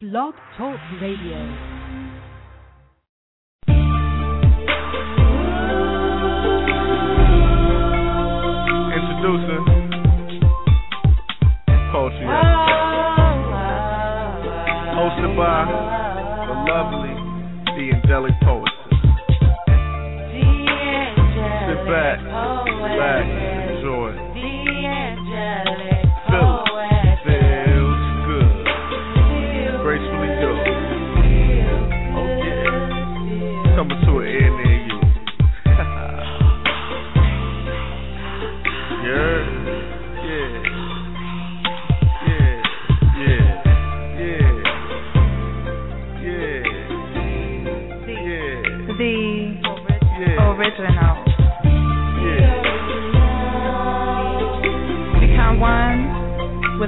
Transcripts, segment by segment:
Blog Talk Radio.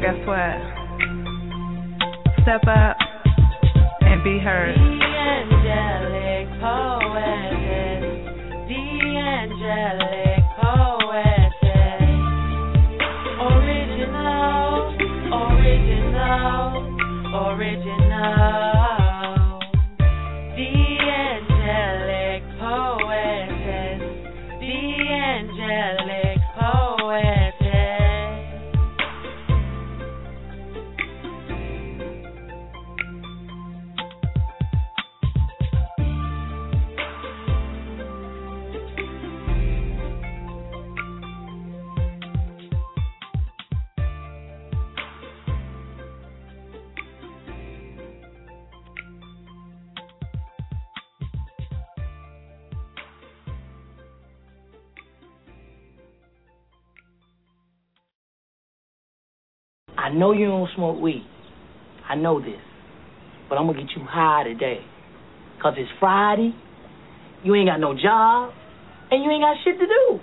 Guess what? Step up and be heard. The angelic poetess, the angelic know you don't smoke weed. I know this. But I'm gonna get you high today. Cause it's Friday, you ain't got no job, and you ain't got shit to do.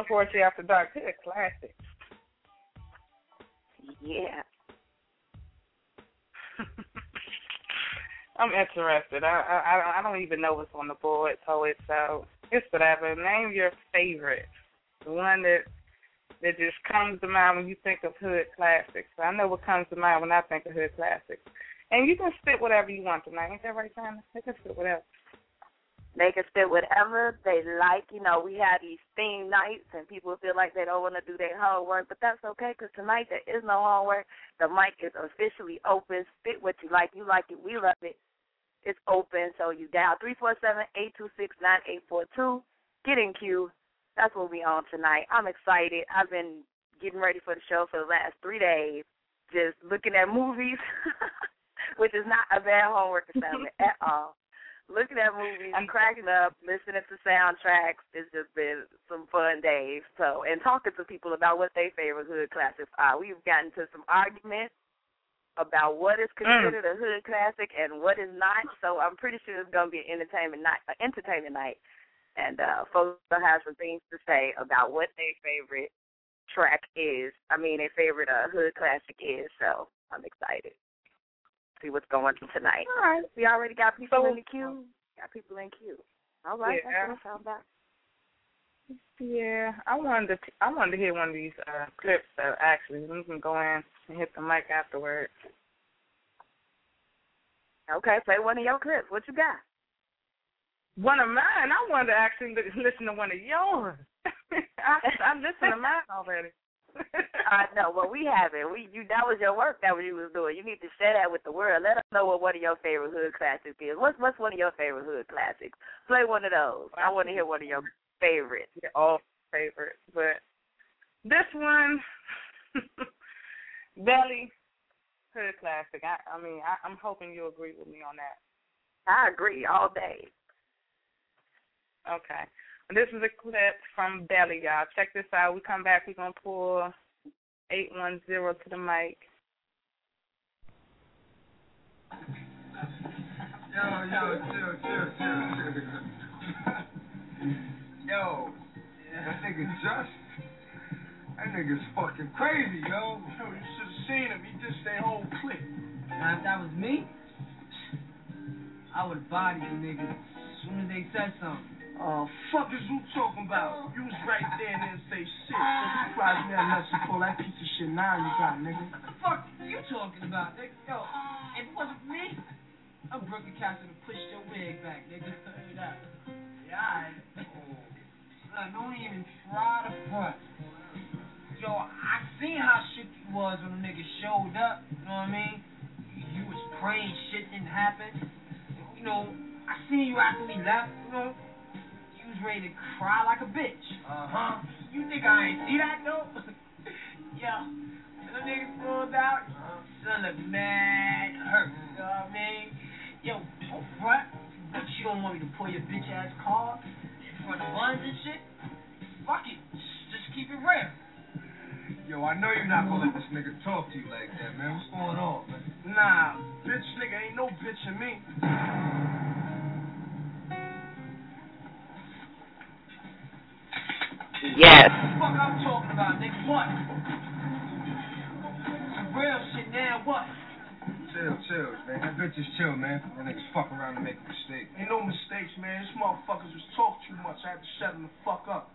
Original Poetry After Dark, good classic. Yeah. I'm interested. I, I I don't even know what's on the board, so it's so it's whatever. Name your favorite, the one that that just comes to mind when you think of hood classics. I know what comes to mind when I think of hood classics. And you can spit whatever you want tonight. Ain't that right, Chyna? They can spit whatever. They can spit whatever they like. You know, we have these theme nights, and people feel like they don't want to do their homework, but that's okay because tonight there is no homework. The mic is officially open. Spit what you like. You like it. We love it. It's open. So you dial three four seven eight two six nine eight four two. Get in queue. That's what we on tonight. I'm excited. I've been getting ready for the show for the last three days, just looking at movies, which is not a bad homework assignment at all. Looking at movies, I'm cracking up, listening to soundtracks. It's just been some fun days. So, and talking to people about what their favorite hood classics are. We've gotten to some arguments about what is considered mm. a hood classic and what is not. So I'm pretty sure it's gonna be an entertainment night, an entertainment night, and uh, folks will have some things to say about what their favorite track is. I mean, their favorite uh, hood classic is. So I'm excited see what's going on tonight. All right. We already got people so, in the queue. Got people in queue. All right. Yeah. That's what I'm about. Yeah, I wanted to. I wanted to hear one of these uh, clips. Uh, actually, we can go in and hit the mic afterwards. Okay, play one of your clips. What you got? One of mine. I wanted to actually listen to one of yours. I, I listened to mine already. I know. Well, we haven't. We you that was your work. That what you was doing. You need to share that with the world. Let us know what one of your favorite hood classics is. What's what's one of your favorite hood classics? Play one of those. I want to hear one of your favorites. Your all favorites, but this one, Belly hood classic. I I mean I, I'm hoping you agree with me on that. I agree all day. Okay. This is a clip from Belly, y'all. Check this out. We come back, we're going to pull 810 to the mic. Yo, yo, chill, chill, chill, chill. yo, that nigga just, that nigga's fucking crazy, yo. Yo, you should have seen him. He just their whole clique. Now, if that was me, I would have bodied the niggas as soon as they said something. Oh, fuck is you talking about? You was right there and didn't say shit. So surprised me enough to pull that piece of shit now you got, nigga. What the fuck you talking about, nigga? Yo, if it wasn't me, I'm Brooklyn Castle to push your wig back, nigga. Yeah, alright. Look, don't even try to front. Yo, I seen how shit you was when the nigga showed up. You know what I mean? You was praying shit didn't happen. You know, I seen you after we left. You know ready to cry like a bitch. Uh huh. You think I ain't see that though? yeah. And the nigga pulled out. Son look mad, hurt. You know what I mean? Yo, front. But you don't want me to pull your bitch ass car in front of buns and shit? Fuck it. Just keep it real. Yo, I know you're not gonna let this nigga talk to you like that, man. What's going on, man? Nah, bitch nigga ain't no bitch in me. Yes. What I'm talking about, nigga? What? Some real shit now. What? Chill, chill, man. That bitch is chill, man. That niggas fuck around and make a mistake. Ain't no mistakes, man. These motherfuckers was talk too much. I had to shut them the fuck up.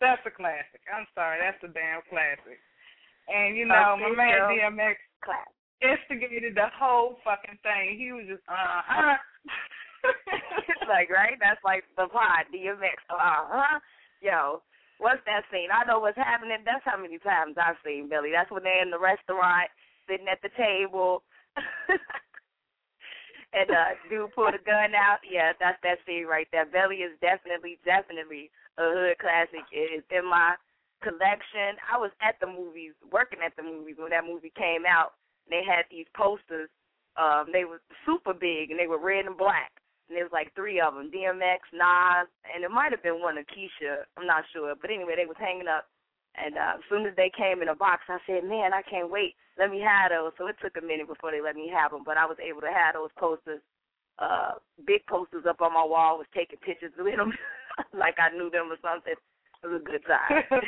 That's a classic. I'm sorry, that's a damn classic. And you know, my man DMX classic instigated the whole fucking thing. He was just uh huh. like right, that's like the pod DMX. Uh huh. Yo, what's that scene? I know what's happening. That's how many times I've seen Belly. That's when they're in the restaurant sitting at the table. and uh dude pulled a gun out. Yeah, that's that scene right there. Belly is definitely, definitely a hood classic. It is in my collection. I was at the movies, working at the movies when that movie came out they had these posters Um, they were super big and they were red and black. And there was like three of them: DMX, Nas, and it might have been one of Keisha. I'm not sure, but anyway, they was hanging up. And uh, as soon as they came in a box, I said, "Man, I can't wait. Let me have those." So it took a minute before they let me have them, but I was able to have those posters, uh, big posters up on my wall. Was taking pictures with them, like I knew them or something. It was a good time.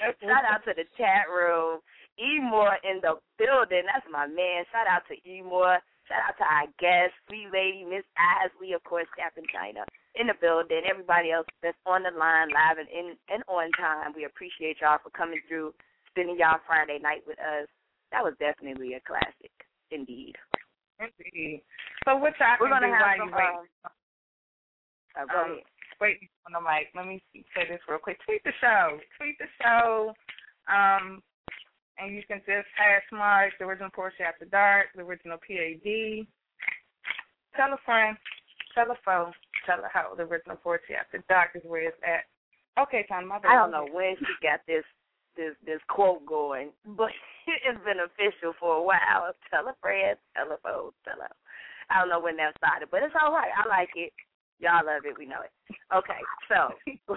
Shout out to the chat room. Emore in the building. That's my man. Shout out to Emore. Shout out to our guest, Sweet Lady, Miss Isley, of course, Captain Chyna in the building. Everybody else that's on the line, live and in and on time. We appreciate y'all for coming through, spending y'all Friday night with us. That was definitely a classic, indeed. Indeed. So what y'all We're gonna have some. Uh, uh, go Um, ahead. wait on the mic. Let me say this real quick. Tweet the show. Tweet the show. Um, and you can just hashtag the original Poetry After Dark, the original PAD. Tell a friend, tell a foe, tell a hoe. The original Poetry After Dark is where it's at. Okay, Tom, my bad. I don't know where she got this this this quote going, but it's been official for a while. Tell a friend, tell a foe, tell a. I don't know when that started, but it's all right. I like it. Y'all love it. We know it. Okay, so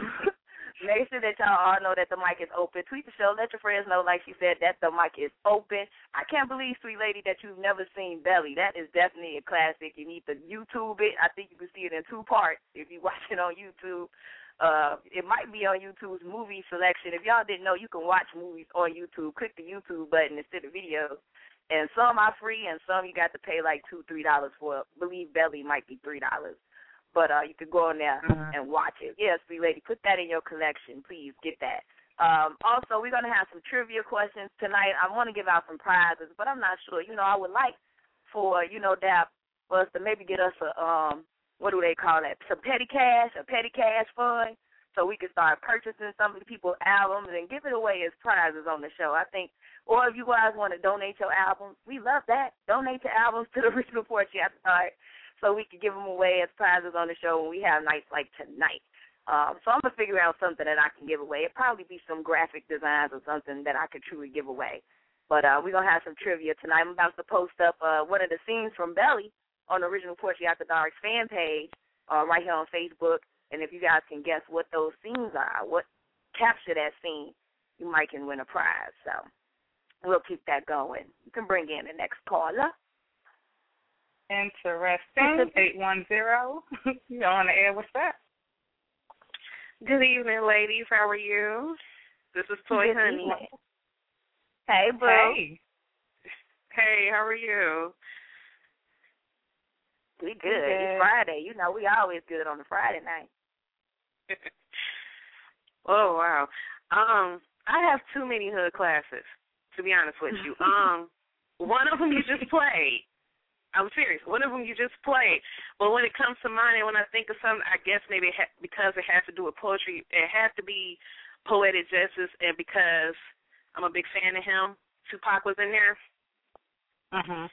make sure that y'all all know that the mic is open. Tweet the show. Let your friends know, like she said, that the mic is open. I can't believe, sweet lady, that you've never seen Belly. That is definitely a classic. You need to YouTube it. I think you can see it in two parts if you watch it on YouTube. Uh, it might be on YouTube's movie selection. If y'all didn't know, you can watch movies on YouTube. Click the YouTube button instead of videos. And some are free, and some you got to pay like two, three dollars for. Believe Belly might be three dollars, but uh, you can go on there Mhm. and watch it. Yes, sweet lady, put that in your collection, please. Get that. Um, also, we're gonna have some trivia questions tonight. I want to give out some prizes, but I'm not sure. You know, I would like for you know that for us to maybe get us a um what do they call that? Some petty cash, a petty cash fund, so we can start purchasing some of the people's albums and give it away as prizes on the show. I think, or if you guys want to donate your albums, we love that. Donate your albums to the Original Poetry After Dark, so we can give them away as prizes on the show when we have nights like tonight. Um, so I'm gonna figure out something that I can give away. It'd probably be some graphic designs or something that I could truly give away. But uh, we're gonna have some trivia tonight. I'm about to post up uh, one of the scenes from Belly on the original Poetry After Dark's fan page uh, right here on Facebook. And if you guys can guess what those scenes are, what capture that scene, you might can win a prize. So we'll keep that going. You can bring in the next caller. Interesting. Eight one zero. You on the air? What's that? Good evening, ladies. How are you? This is Toy Good Honey. evening. Hey, boo. Hey. Hey, how are you? We good. good. It's Friday. You know, we always good on a Friday night. oh wow. Um, I have too many hood classes, to be honest with you. Um, one of them you just played. I'm serious. One of them you just played. But when it comes to mine, and when I think of something, I guess maybe it ha- because it has to do with poetry, it has to be poetic justice, and because I'm a big fan of him, Tupac was in there. Mhm.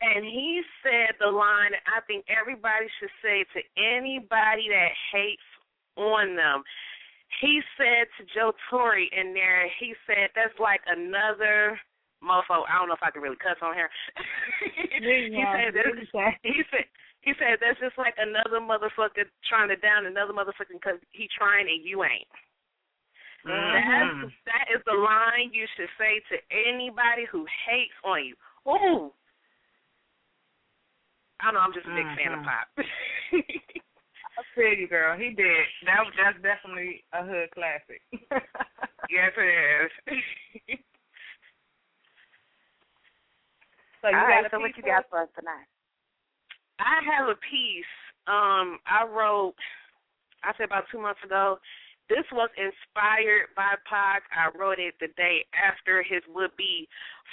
And he said the line that I think everybody should say to anybody that hates on them. He said to Joe Torre in there, he said that's like another mofo. I don't know if I can really cuss on here. he said that, he said he said that's just like another motherfucker trying to down another motherfucker because he trying and you ain't. Mhm. That's that is the line you should say to anybody who hates on you. Ooh. I don't know, I'm just a big fan of Mhm. pop. I feel you, girl. He did. That that's definitely a hood classic. yes it is. so you All got right, so what you got for us tonight? I have a piece um I wrote I said about two months ago. This was inspired by Pac. I wrote it the day after his would be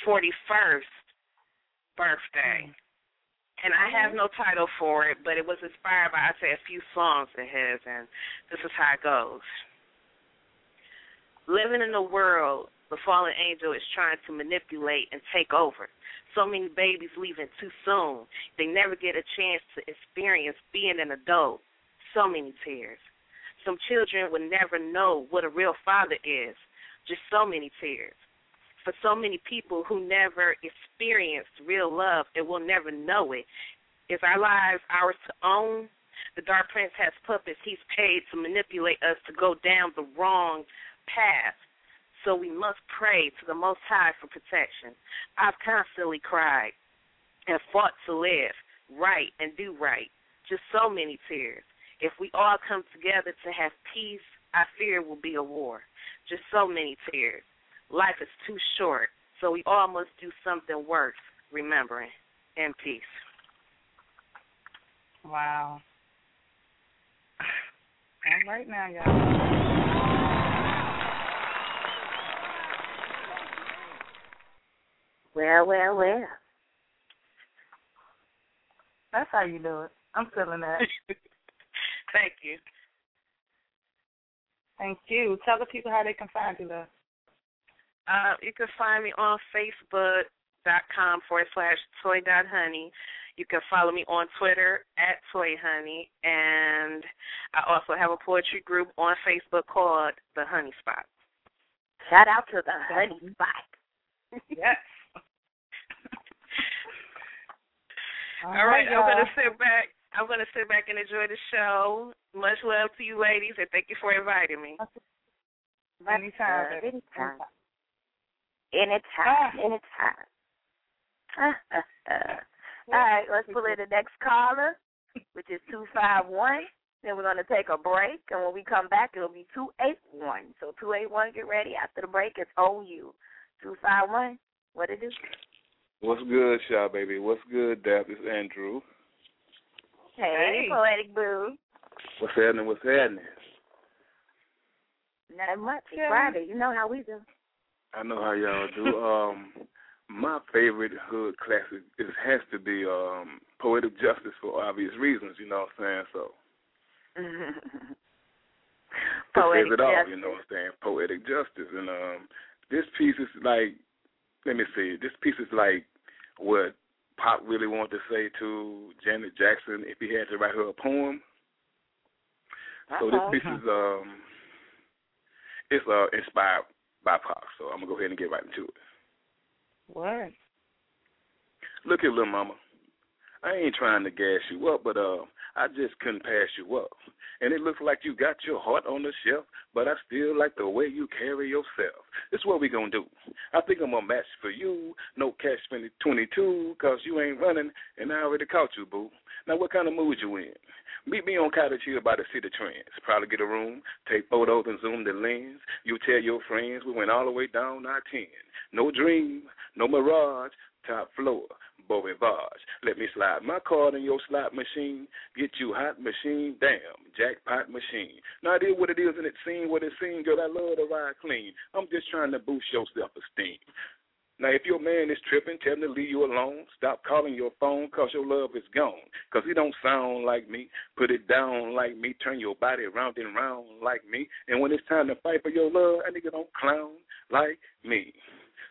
forty first birthday. And I have no title for it, but it was inspired by I say a few songs of his and this is how it goes. Living in a world the fallen angel is trying to manipulate and take over. So many babies leaving too soon. They never get a chance to experience being an adult. So many tears. Some children will never know what a real father is. Just so many tears. for so many people who never experienced real love and will never know it. Is our lives ours to own? The Dark Prince has puppets he's paid to manipulate us to go down the wrong path. So we must pray to the Most High for protection. I've constantly cried and fought to live right and do right. Just so many tears. If we all come together to have peace, I fear it will be a war. Just so many tears. Life is too short, so we all must do something worth remembering. In peace. Wow. All right now, y'all. Well, well, well. That's how you do it. I'm feeling that. Thank you. Thank you. Tell the people how they can find you, love. Uh, you can find me on Facebook.com forward slash toy dot honey. You can follow me on Twitter at toy honey, and I also have a poetry group on Facebook called the Honey Spot. Shout out to the honey spot. Yes. All right, I'm gonna sit back. I'm gonna sit back and enjoy the show. Much love to you, ladies, and thank you for inviting me. Anytime. Baby. anytime. Anytime. Anytime. Ah. All right, let's pull in the next caller, which is 251. Then we're going to take a break, and when we come back, it'll be 281. So 281, get ready. After the break, it's on you. 251, what it do? What's good, Shaw baby? What's good, Dap? It's Andrew. Hey, Hey. Poetic Boo. What's happening? What's happening? Not much. It's Yeah. Friday. You know how we do. I know how y'all do. um, my favorite hood classic is has to be um Poetic Justice for obvious reasons. You know what I'm saying? So it Poetic says it all. Justice. You know what I'm saying? Poetic Justice, and um, this piece is like, let me see. This piece is like what Pac really wanted to say to Janet Jackson if he had to write her a poem. So this piece is um it's uh inspired by Pac. so I'm gonna go ahead and get right into it. What? Look at little mama. I ain't trying to gas you up, but uh I just couldn't pass you up. And it looks like you got your heart on the shelf, but I still like the way you carry yourself. This what we gonna do. I think I'm a match for you. No catch twenty two, cause you ain't running and I already caught you, boo. Now what kind of mood you in? Meet me on Cottage Hill by the Citi Trends. Probably get a room, take photos and zoom the lens. You tell your friends we went all the way down I ten. No dream, no mirage, top floor, Beau. Let me slide my card in your slot machine. Get you hot machine, damn, jackpot machine. Now it is what it is and it seems what it seems, girl. I love to ride clean. I'm just trying to boost your self esteem. Now, if your man is tripping, tell him to leave you alone. Stop calling your phone cause your love is gone. Cause he don't sound like me. Put it down like me. Turn your body round and round like me. And when it's time to fight for your love, a nigga don't clown like me.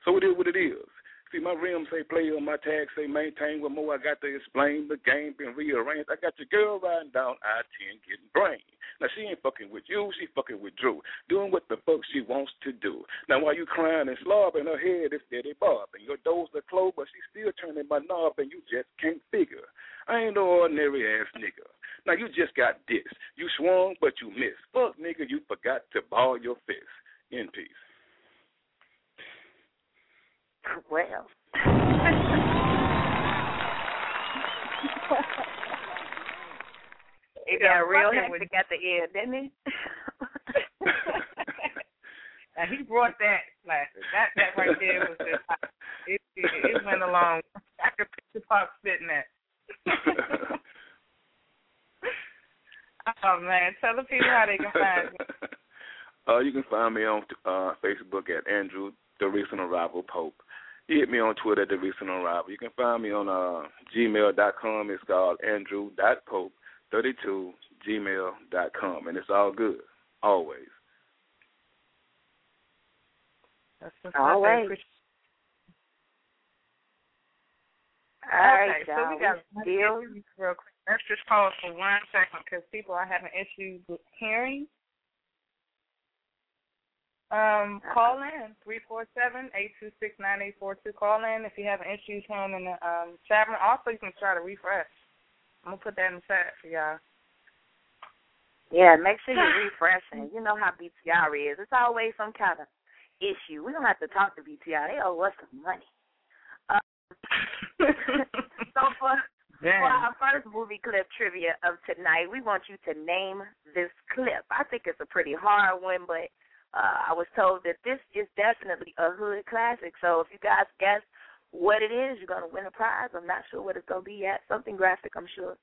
So it is what it is. See, my rims say play on my tag say maintain. What more I got to explain? The game been rearranged. I got your girl riding down I-10 getting brain. Now, she ain't fucking with you. She fucking with Drew. Doing what the fuck she wants to do. Now, while you crying and slobbing, her head is steady bobbing. Your doors are closed, but she's still turning my knob, and you just can't figure. I ain't no ordinary ass nigga. Now, you just got dissed. You swung, but you missed. Fuck, nigga, you forgot to ball your fist. In peace. Well. He got real hectic at the end, didn't he? now he brought that classic. That that right there was just it it, it went along. I could picture Pac sitting that. oh man, tell the people how they can find you. Uh, you can find me on uh, Facebook at Andrew the Recent Arrival Pope. You hit me on Twitter at the Recent Arrival. You can find me on uh, gmail.com. It's called Andrew.pope32 gmail.com, and it's all good always. That's what's Always. up. All right, okay, so we got We real quick. Let's just pause for one second because people are having issues with hearing. Um, call in three four seven eight two six nine eight four two. Call in if you have an issue him in the um chat room. Also, you can try to refresh. I'm gonna put that in the chat for y'all. Yeah, make sure you're refreshing. You know how BTR is. It's always some kind of issue. We don't have to talk to BTR. They owe us some money. Uh, so for Damn. for our first movie clip trivia of tonight, we want you to name this clip. I think it's a pretty hard one, but uh, I was told that this is definitely a hood classic. So if you guys guess what it is, you're gonna win a prize. I'm not sure what it's gonna be yet. Something graphic, I'm sure.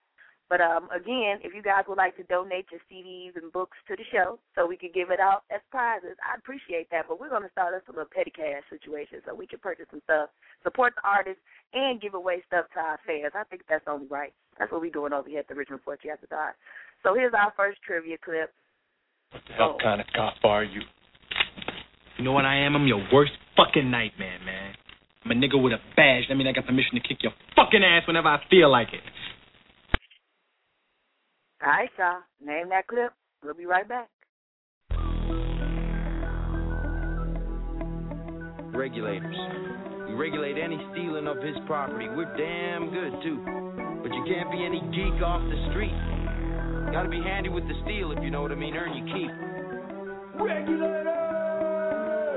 But um, again, if you guys would like to donate your CDs and books to the show so we can give it out as prizes, I'd appreciate that. But we're going to start us a little petty cash situation so we can purchase some stuff, support the artists, and give away stuff to our fans. I think that's only right. That's what we're doing over here at the Richmond Fortune after dark. So here's our first trivia clip. What the hell kind of cop are you? You know what I am? I'm your worst fucking nightmare, man. I'm a nigga with a badge. That means I got permission to kick your fucking ass whenever I feel like it. All right, y'all. Name that clip. We'll be right back. Regulators. We regulate any stealing of his property. We're damn good, too. But you can't be any geek off the street. Gotta be handy with the steel, if you know what I mean. Earn your keep. Regulators!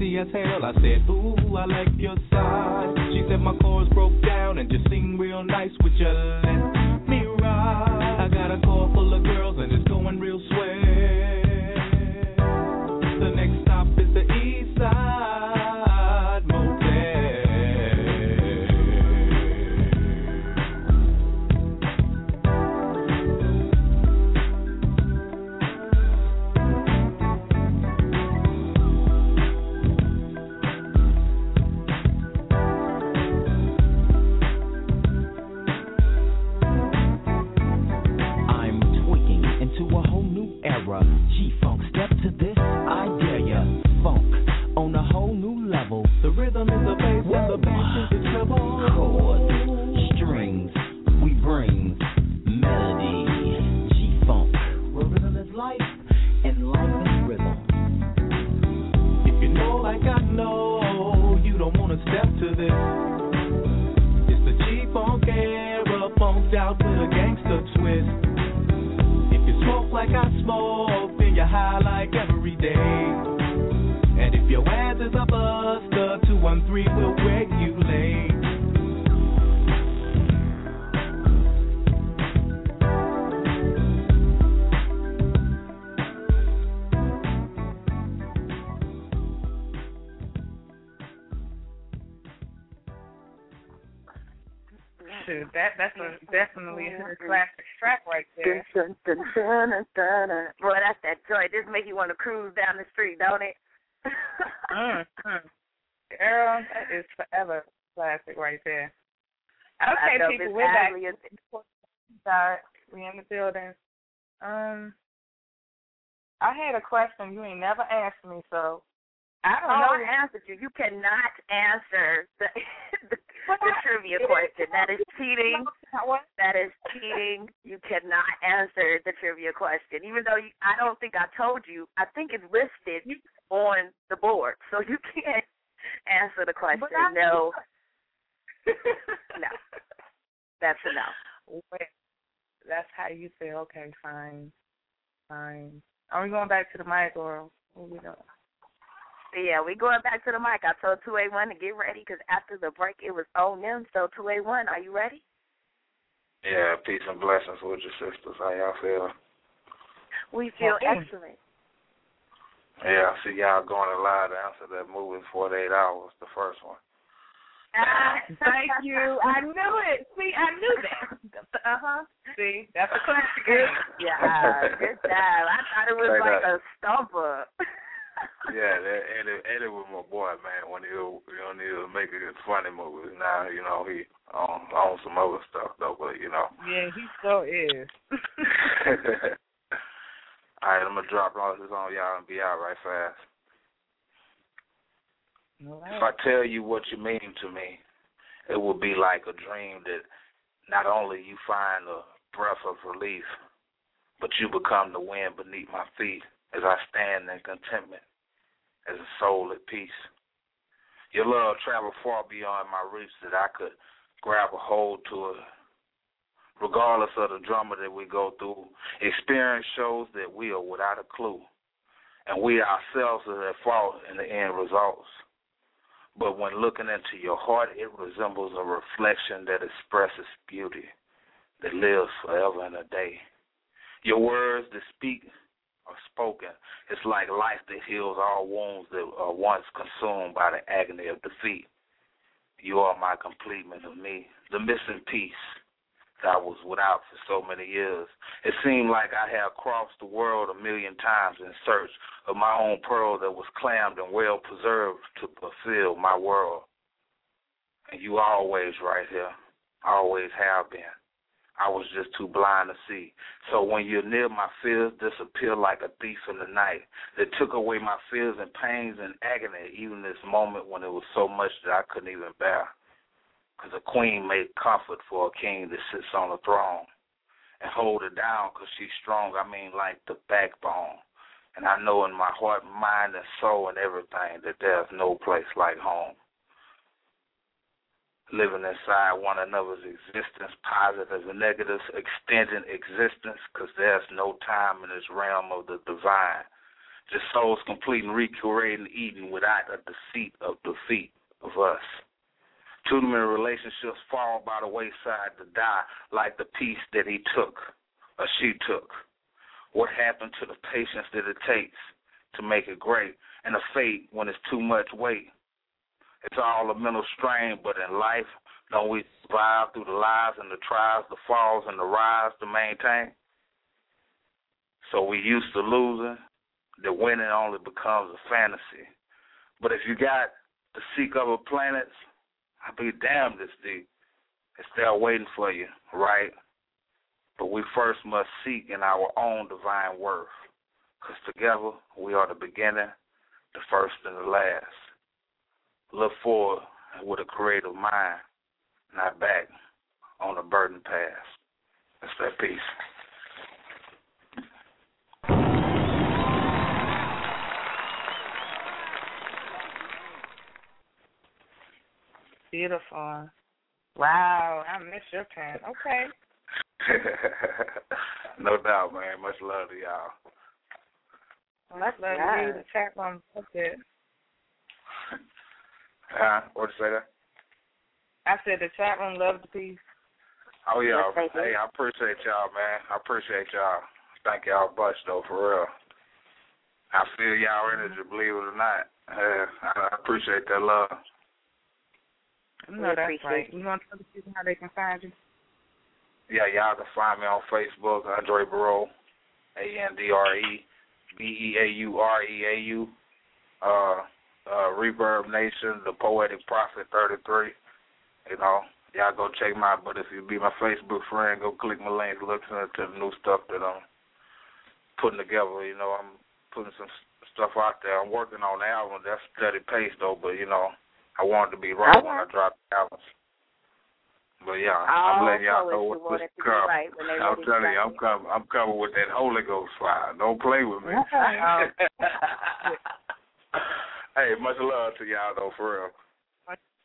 sexy as hell. I said, Ooh, I like your side. She said my chords broke down and just sing real nice. Would you let me ride? I got a car full of like I smoke, in your highlight high like every day. And if your ass is a buster, 213 will win. That that's a definitely a classic track right there. Boy, that's that joy. This make you want to cruise down the street, don't it? mm. Girl, that is forever classic right there. Okay, people, we're back. Sorry, we in the building. Um, I had a question you ain't never asked me, so I don't know. I answered you. You cannot answer the the, the trivia question. That is cheating. That is cheating. You cannot answer the trivia question, even though you, I don't think I told you. I think it's listed on the board, so you can't answer the question. No, no, that's a no. Wait, that's how you feel. Okay, fine, fine. Are we going back to the mic or what we doing? Yeah, we going back to the mic. I told two eight one to get ready because after the break it was on them. So two eight one, are you ready? Yeah, peace and blessings with your sisters. How y'all feel? We feel Okay. excellent. Yeah, I see y'all going to live to answer that movie 48 hours, the first one. Ah, thank you. I knew it. See, I knew that. Uh huh. See, that's a classic. Yeah, good job. I thought it was Straight like up. a stumper. Yeah, that Eddie, Eddie was my boy, man. When he was, when he was making his funny movies, now you know he on on some other stuff though. But you know, Yeah, he so is. all right, I'm gonna drop all this on y'all and be out right fast. If I tell you what you mean to me, it will be like a dream that not only you find a breath of relief, but you become the wind beneath my feet as I stand in contentment, as a soul at peace. Your love traveled far beyond my reach that I could grab a hold to it. Regardless of the drama that we go through, experience shows that we are without a clue, and we ourselves are at fault in the end results. But when looking into your heart, it resembles a reflection that expresses beauty that lives forever and a day. Your words that speak are spoken. It's like life that heals all wounds that are once consumed by the agony of defeat. You are my completement of me, the missing piece that I was without for so many years. It seemed like I had crossed the world a million times in search of my own pearl that was clammed and well preserved to fulfill my world. And you always right here, always have been. I was just too blind to see. So when you're near, my fears disappear like a thief in the night. That took away my fears and pains and agony, even this moment when it was so much that I couldn't even bear. Because a queen made comfort for a king that sits on a throne. And hold her down because she's strong. I mean, like the backbone. And I know in my heart, mind, and soul and everything that there's no place like home. Living inside one another's existence, positive and negative, extending existence, because there's no time in this realm of the divine. Just souls complete and recreating Eden without a deceit of defeat of us. Too many relationships fall by the wayside to die like the peace that he took or she took. What happened to the patience that it takes to make it great and the fate when it's too much weight? It's all a mental strain, but in life, don't we survive through the lives and the trials, the falls and the rise to maintain? So we used to losing, the winning only becomes a fantasy. But if you got to seek other planets, I'll be damned if the it's there waiting for you, right? But we first must seek in our own divine worth, because together we are the beginning, the first and the last. Look forward with a creative mind, not back on a burden path. That's that peace. Beautiful. Wow, I miss your pen. Okay. no doubt, man. Much love to y'all. Well, let's let Yeah. you the chat room book it. Huh? What'd you say that? I said the chat room loved the piece. Oh yeah. Yes, hey, I appreciate y'all, man. I appreciate y'all. Thank y'all much though, for real. I feel y'all energy, believe it or not. Yeah, I I appreciate that love. No, that's right. You want to tell the people how they can find you? Yeah, y'all can find me on Facebook, Andre Beaureau, A N D R E B E A U R E A U. Uh uh Reverb Nation, the Poetic Prophet thirty three. You know, y'all go check my but if you be my Facebook friend, go click my link, look into the new stuff that I'm putting together, you know, I'm putting some stuff out there. I'm working on the album, that's steady pace though, but you know, I wanted to be right when I drop the albums. But yeah, I'm All letting y'all know you what's it to be coming. right I'm telling you, I'm coming. I'm coming with that Holy Ghost fire. Don't play with me. Uh-oh. hey, much love to y'all though, for real.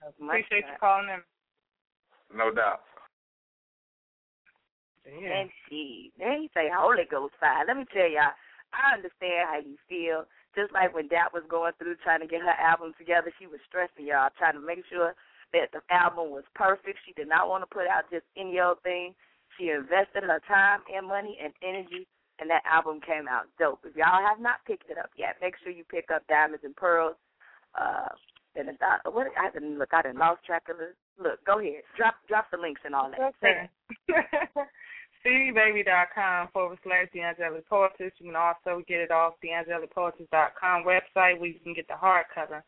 Appreciate you calling in. No doubt. And she, then he say Holy Ghost fire. Let me tell y'all, I understand how you feel. Just like when Dap was going through trying to get her album together, she was stressing y'all, trying to make sure that the album was perfect. She did not want to put out just any old thing. She invested her time and money and energy, and that album came out dope. If y'all have not picked it up yet, make sure you pick up Diamonds and Pearls. Uh, and the, what I didn't look, I didn't lost track of it. Look, go ahead, drop drop the links and all that. Okay. CDBaby.com forward slash D'Angelic Poetess. You can also get it off the angelicpoetess.com website where you can get the hardcover.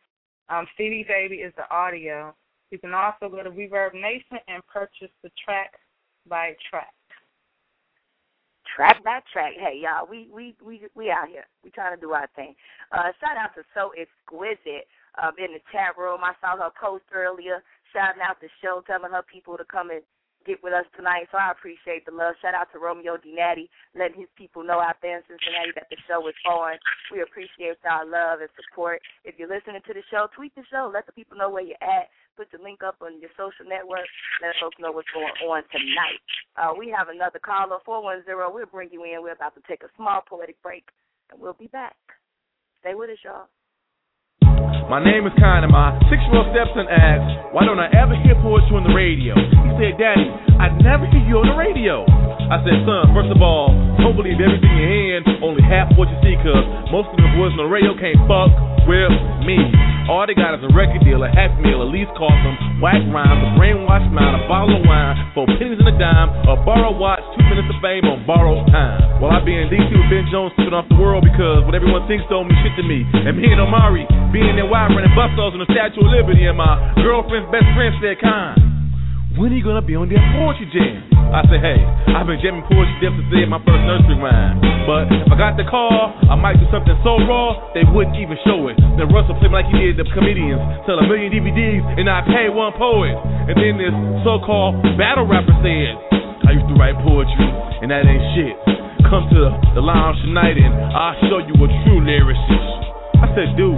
Um, Baby is the audio. You can also go to Reverb Nation and purchase the track by track. Track by track. Hey y'all, we we we we out here. We trying to do our thing. Uh shout out to So Exquisite um in the chat room. I saw her post earlier, shouting out the show, telling her people to come and get with us tonight. So I appreciate the love. Shout out to Romeo Dinatti, letting his people know out there in Cincinnati that the show is on. We appreciate y'all love and support. If you're listening to the show, tweet the show. Let the people know where you're at. Put the link up on your social network. Let folks know what's going on tonight. Uh, we have another caller, 410. We'll bring you in. We're about to take a small poetic break, and we'll be back. Stay with us, y'all. My name is Kind and my six-year-old stepson asked, why don't I ever hear poetry on the radio? He said, Daddy, I never hear you on the radio. I said, son, first of all, don't believe everything you hear, only half what you see, cause most of the boys on the radio can't fuck with me. All they got is a record deal, a half meal, at least cost them whack rhymes, a brainwashed mind, a bottle of wine, four pennies and a dime, a borrowed watch, two minutes of fame on borrowed time. While I be in DC with Ben Jones sipping off the world because what everyone thinks don't mean shit to me. And me and Omari being there wild running bus on the Statue of Liberty, and my girlfriend's best friend said, Con, when are you gonna be on that poetry jam? I said, hey, I've been jamming poetry just since my first nursery rhyme. But if I got the call, I might do something so raw they wouldn't even show it. Then Russell play like he did the comedians, sell a million DVDs and I pay one poet. And then this so-called battle rapper said, I used to write poetry and that ain't shit. Come to the lounge tonight and I'll show you a true lyricist. I said, dude,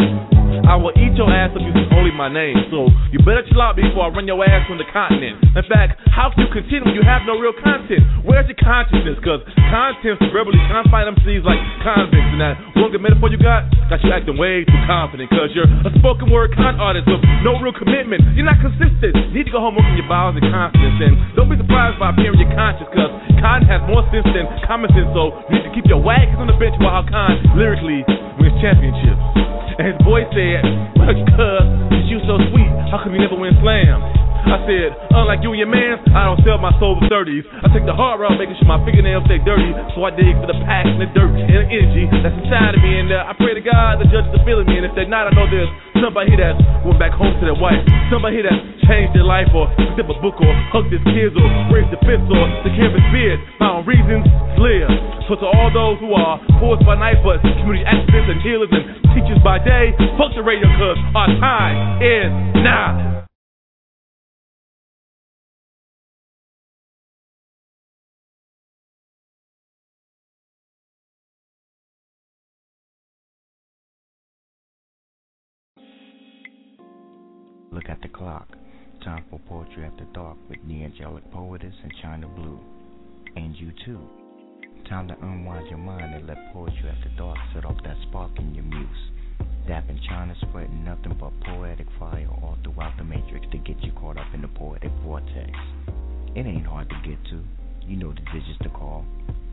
I will eat your ass if you can only my name. So you better chill out before I run your ass from the continent. In fact, how can you continue when you have no real content? Where's your consciousness? Cause content's verbally confine MCs like convicts. And that one good metaphor you got, got you acting way too confident. Cause you're a spoken word con artist with no real commitment. You're not consistent. You need to go home working your bowels and confidence. And don't be surprised by appearing your conscience. Cause con has more sense than common sense. So you need to keep your wagons on the bench while con lyrically wins championships. And his boy said, Well, cuz, you so sweet, how come you never win slams? I said, unlike you and your man, I don't sell my soul for 30s. I take the hard route, making sure my fingernails stay dirty. So I dig for the passion, the dirt, and the energy that's inside of me. And uh, I pray to God the judges are feeling me. And if they're not, I know there's somebody here that went back home to their wife. Somebody here that changed their life or up a book or hugged his kids or raised a fist or of his beard. Found reasons to live. So to all those who are poets by night but community activists and healers and teachers by day, fuck the radio cuz our time is now. Angelic Poetess in Chyna Blue. And you too. Time to unwind your mind and let Poetry After Dark set off that spark in your muse. Dap and Chyna spreading nothing but poetic fire all throughout the matrix to get you caught up in the poetic vortex. It ain't hard to get to. You know the digits to call.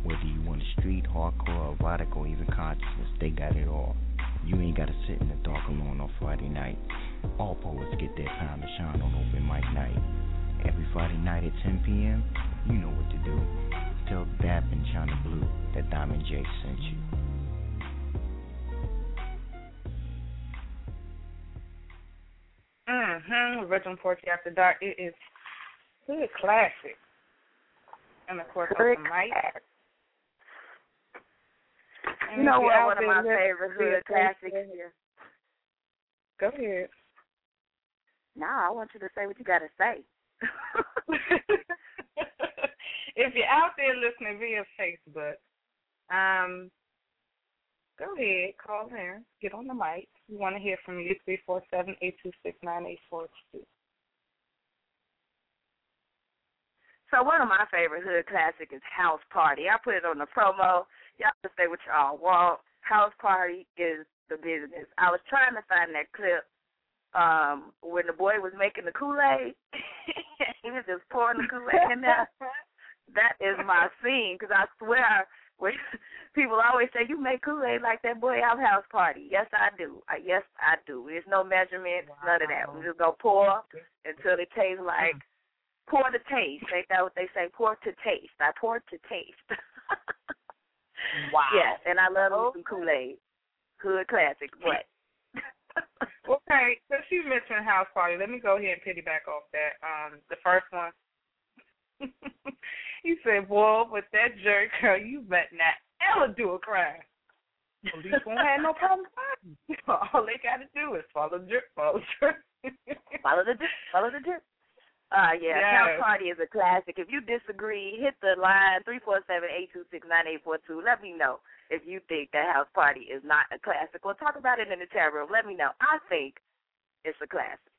Whether you want a street, hardcore, erotic, or even consciousness, they got it all. You ain't gotta sit in the dark alone on Friday night. All poets get their time to shine on open mic night. Every Friday night at 10 p.m., you know what to do. Tell Dap and Chyna Blue that Diamond J sent you. Mm-hmm. Original Poetry After Dark. It is good classic. And of course, Good on mic. You know what? One of my listening favorite to hood classics here. Go ahead. Nah, I want you to say what you got to say. if you're out there listening via Facebook, um, go ahead, call in, get on the mic. We want to hear from you. Three four seven eight two six nine eight four two. So one of my favorite hood classic is House Party. I put it on the promo. Y'all can say what y'all want. House Party is the business. I was trying to find that clip um when the boy was making the Kool-Aid. he was just pouring the Kool-Aid in there. That is my scene because I swear when people always say you make Kool-Aid like that boy out house party. Yes, I do. I, yes, I do. There's no measurements, none of that. We just go pour until it tastes like pour to taste. Ain't that what they say? Pour to taste. I pour to taste. Wow. Yes, and I love me some Kool Aid. Hood classic. What? Okay, since you mentioned house party, let me go ahead and piggyback off that. Um, the first one. he said, "Boy, with that jerk, girl, you bet not ever do a crime. Police won't have no problem finding you. All they got to do is follow the drip, follow the drip. follow the drip, follow the drip. Uh, yeah, Yes. House Party is a classic. If you disagree, hit the line three four seven eight two six nine eight four two. Let me know if you think that House Party is not a classic. Or talk about it in the chat room. Let me know. I think it's a classic.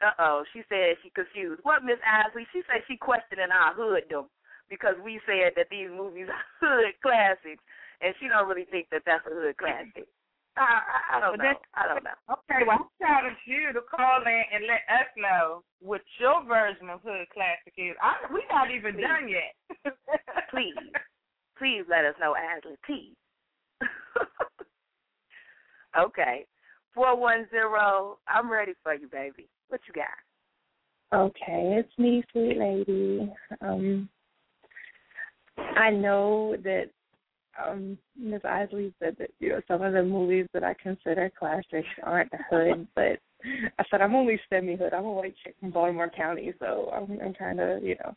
Uh oh, she said she confused. What, Miss Isley? She said she questioning our hooddom because we said that these movies are hood classics, and she don't really think that that's a hood classic. I, I, I don't know. I don't know. Okay, well, I'm challenge you to call in and let us know what your version of hood classic is. I, we not even Please. done yet. please, please let us know, Ashley. Please. okay, four one zero. I'm ready for you, baby. What you got? Okay, it's me, sweet lady. Um, I know that um Ms. Isley said that you know some of the movies that I consider classics aren't hood, but I said I'm only semi hood. I'm a white chick from Baltimore County, so I'm, I'm kind of you know,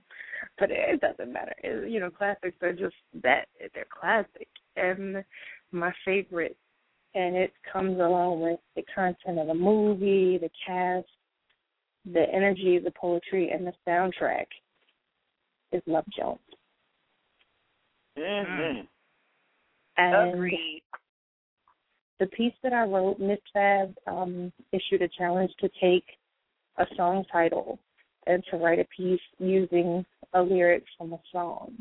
but it doesn't matter. It, you know, classics are just that they're classic, and my favorite, and it comes along with the content of the movie, the cast, the energy, the poetry, and the soundtrack is Love Jones. Mm-hmm. And Agreed. the piece that I wrote, Miss Fab um, issued a challenge to take a song title and to write a piece using a lyric from a song.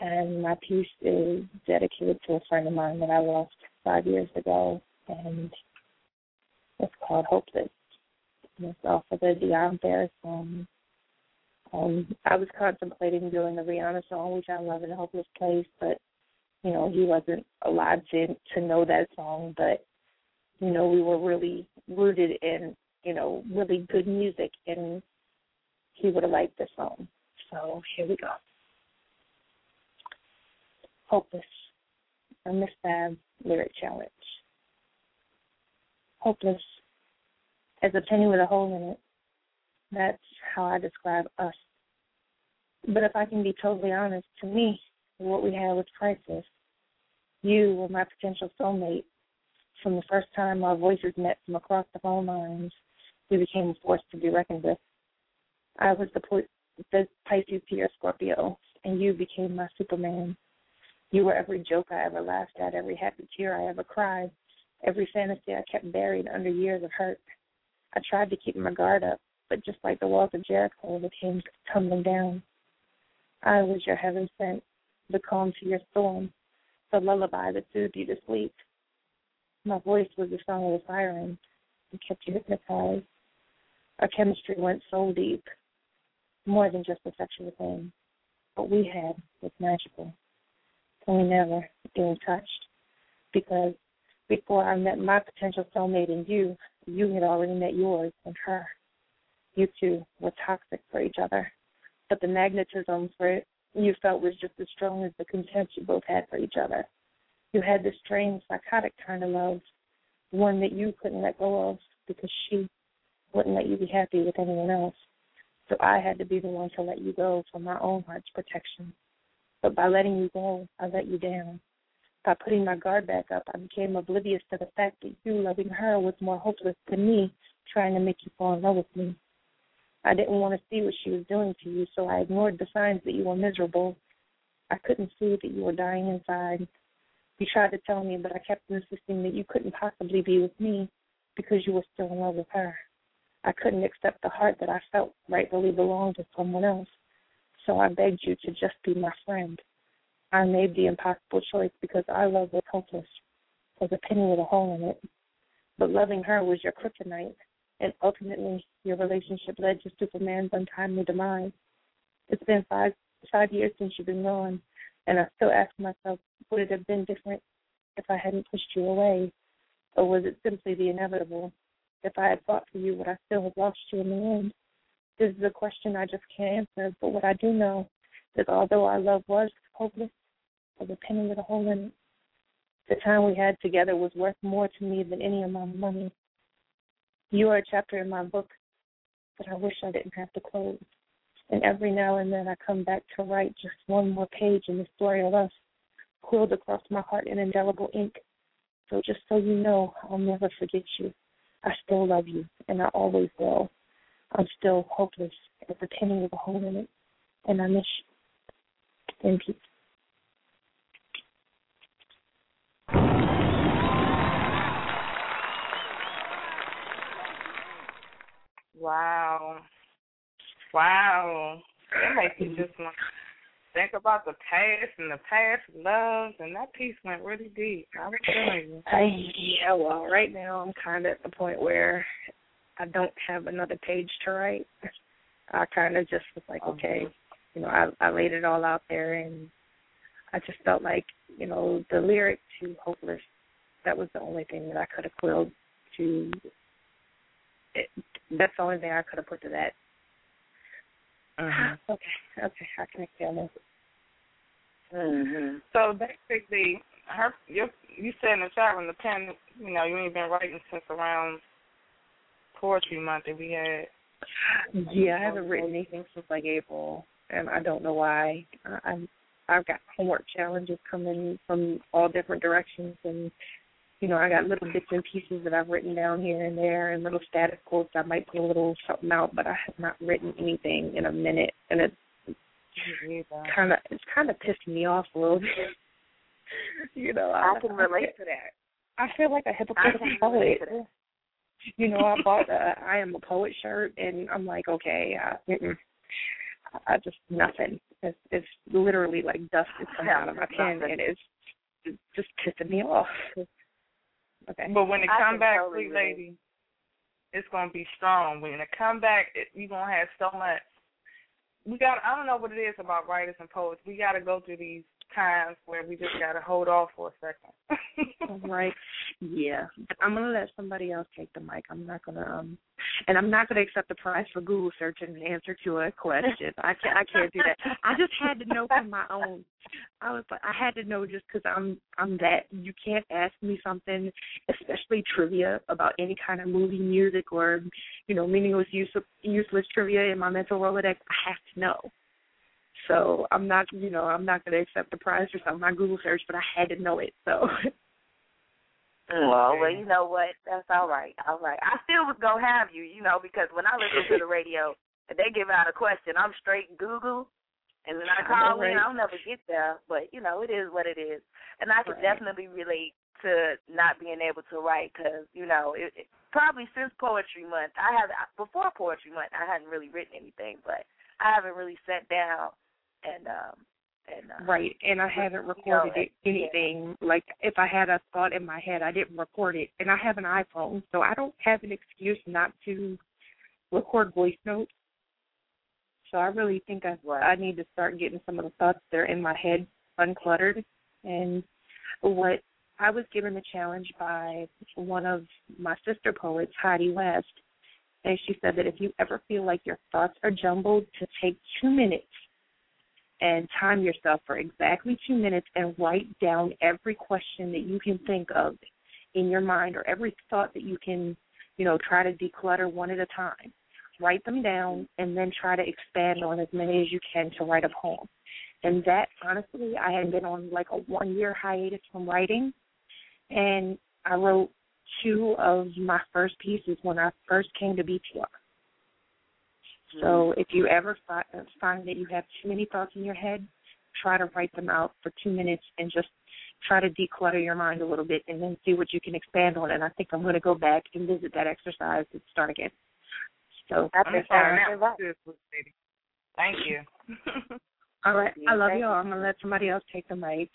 And my piece is dedicated to a friend of mine that I lost five years ago, and it's called Hopeless. And it's off of the Dionne Farris song. Um, I was contemplating doing the Rihanna song, which I love in a hopeless place, but you know, he wasn't alive to to know that song, but you know, we were really rooted in, you know, really good music and he would have liked the song. So here we go. Hopeless. A Miss Fab lyric challenge. Hopeless. As a penny with a hole in it. That's how I describe us. But if I can be totally honest, to me, what we had was priceless. You were my potential soulmate. From the first time our voices met from across the phone lines, we became a force to be reckoned with. I was the, the Pisces to your Scorpio, and you became my Superman. You were every joke I ever laughed at, every happy tear I ever cried, every fantasy I kept buried under years of hurt. I tried to keep my guard up, but just like the walls of Jericho, they came tumbling down. I was your heaven sent, the calm to your storm, the lullaby that soothed you to sleep. My voice was the song of a siren. It kept you hypnotized. Our chemistry went so deep, more than just a sexual thing. What we had was magical. And we never even touched because before I met my potential soulmate in you, you had already met yours and her. You two were toxic for each other, but the magnetism for you felt was just as strong as the contempt you both had for each other. You had this strange, psychotic kind of love, one that you couldn't let go of because she wouldn't let you be happy with anyone else. So I had to be the one to let you go for my own heart's protection. But by letting you go, I let you down. By putting my guard back up, I became oblivious to the fact that you loving her was more hopeless than me trying to make you fall in love with me. I didn't want to see what she was doing to you, so I ignored the signs that you were miserable. I couldn't see that you were dying inside. You tried to tell me, but I kept insisting that you couldn't possibly be with me because you were still in love with her. I couldn't accept the heart that I felt rightfully belonged to someone else. So I begged you to just be my friend. I made the impossible choice because our love was hopeless, was a penny with a hole in it. But loving her was your kryptonite, and ultimately your relationship led to Superman's untimely demise. It's been five five years since you've been gone, and I still ask myself, would it have been different if I hadn't pushed you away, or was it simply the inevitable? If I had fought for you, would I still have lost you in the end? This is a question I just can't answer, but what I do know is although our love was hopeless, was a penny with a hole in it. The time we had together was worth more to me than any amount of money. You are a chapter in my book that I wish I didn't have to close. And every now and then I come back to write just one more page in the story of us, quilled across my heart in indelible ink. So just so you know, I'll never forget you. I still love you, and I always will. I'm still hopeless as a penny with a hole in it, and I miss you. In peace. Wow. Wow. That makes you just want to think about the past and the past loves, and that piece went really deep. I was telling you. I, yeah, well, right now I'm kind of at the point where I don't have another page to write. I kind of just was like, uh-huh. okay, you know, I I laid it all out there, and I just felt like, you know, the lyric to "Hopeless" that was the only thing that I could have quilled to. It, that's the only thing I could have put to that. Mhm. Okay, okay, I can feel it. Mm-hmm. So basically, her you you said in the chat when the pen, you know, you ain't been writing since around poetry month that we had. Yeah, I haven't written anything since like April, and I don't know why. I, I'm I've got homework challenges coming from all different directions, and you know I got little bits and pieces that I've written down here and there, and little status quotes. I might put a little something out, but I have not written anything in a minute, and it's kind of it's kind of pissing me off a little bit. you know, I can relate to that. I feel like a hypocritical poet. relate to that. You know, I bought a I am a poet shirt, and I'm like, okay, uh, mm-mm. I just nothing. It's, it's literally like dust is coming out of my pen, and it's just pissing me off. Okay. But when it I come back, totally sweet relate. lady, it's gonna be strong. When it come back, it, you gonna have so much. We got. I don't know what it is about writers and poets. We got to go through these times where we just got to hold off for a second. right. Yeah. I'm gonna let somebody else take the mic. I'm not gonna um and I'm not gonna accept the prize for Google searching an answer to a question. I can't I can't do that. I just had to know from my own. I was like I had to know just because I'm I'm that. You can't ask me something, especially trivia about any kind of movie, music, or you know meaningless, use, useless trivia in my mental rolodex. I have to know. So I'm not, you know, I'm not going to accept the prize for something I Google searched, but I had to know it. So Well, well, you know what? That's all right. All right. I still was gonna have you, you know, because when I listen to the radio and they give out a question, I'm straight Google, and then I I call know, in. I'll never get there, but you know, it is what it is, and I can Right. definitely relate to not being able to write because you know, it, it, probably since Poetry Month, I have before Poetry Month, I hadn't really written anything, but I haven't really sat down and um And, uh, Right, and I haven't recorded it, anything. Like if I had a thought in my head, I didn't record it, and I have an iPhone, so I don't have an excuse not to record voice notes. So I really think I I need to start getting some of the thoughts that are in my head uncluttered. And what I was given the challenge by one of my sister poets, Heidi West, and she said that if you ever feel like your thoughts are jumbled, to take two minutes and time yourself for exactly two minutes and write down every question that you can think of in your mind or every thought that you can, you know, try to declutter one at a time. Write them down and then try to expand on as many as you can to write a poem. And that honestly, I had been on like a one year hiatus from writing and I wrote two of my first pieces when I first came to BTR. So if you ever fi- uh, find that you have too many thoughts in your head, try to write them out for two minutes and just try to declutter your mind a little bit and then see what you can expand on. And I think I'm going to go back and visit that exercise and start again. So start now. Thank you. all right, I love you all. I'm going to let somebody else take the mic.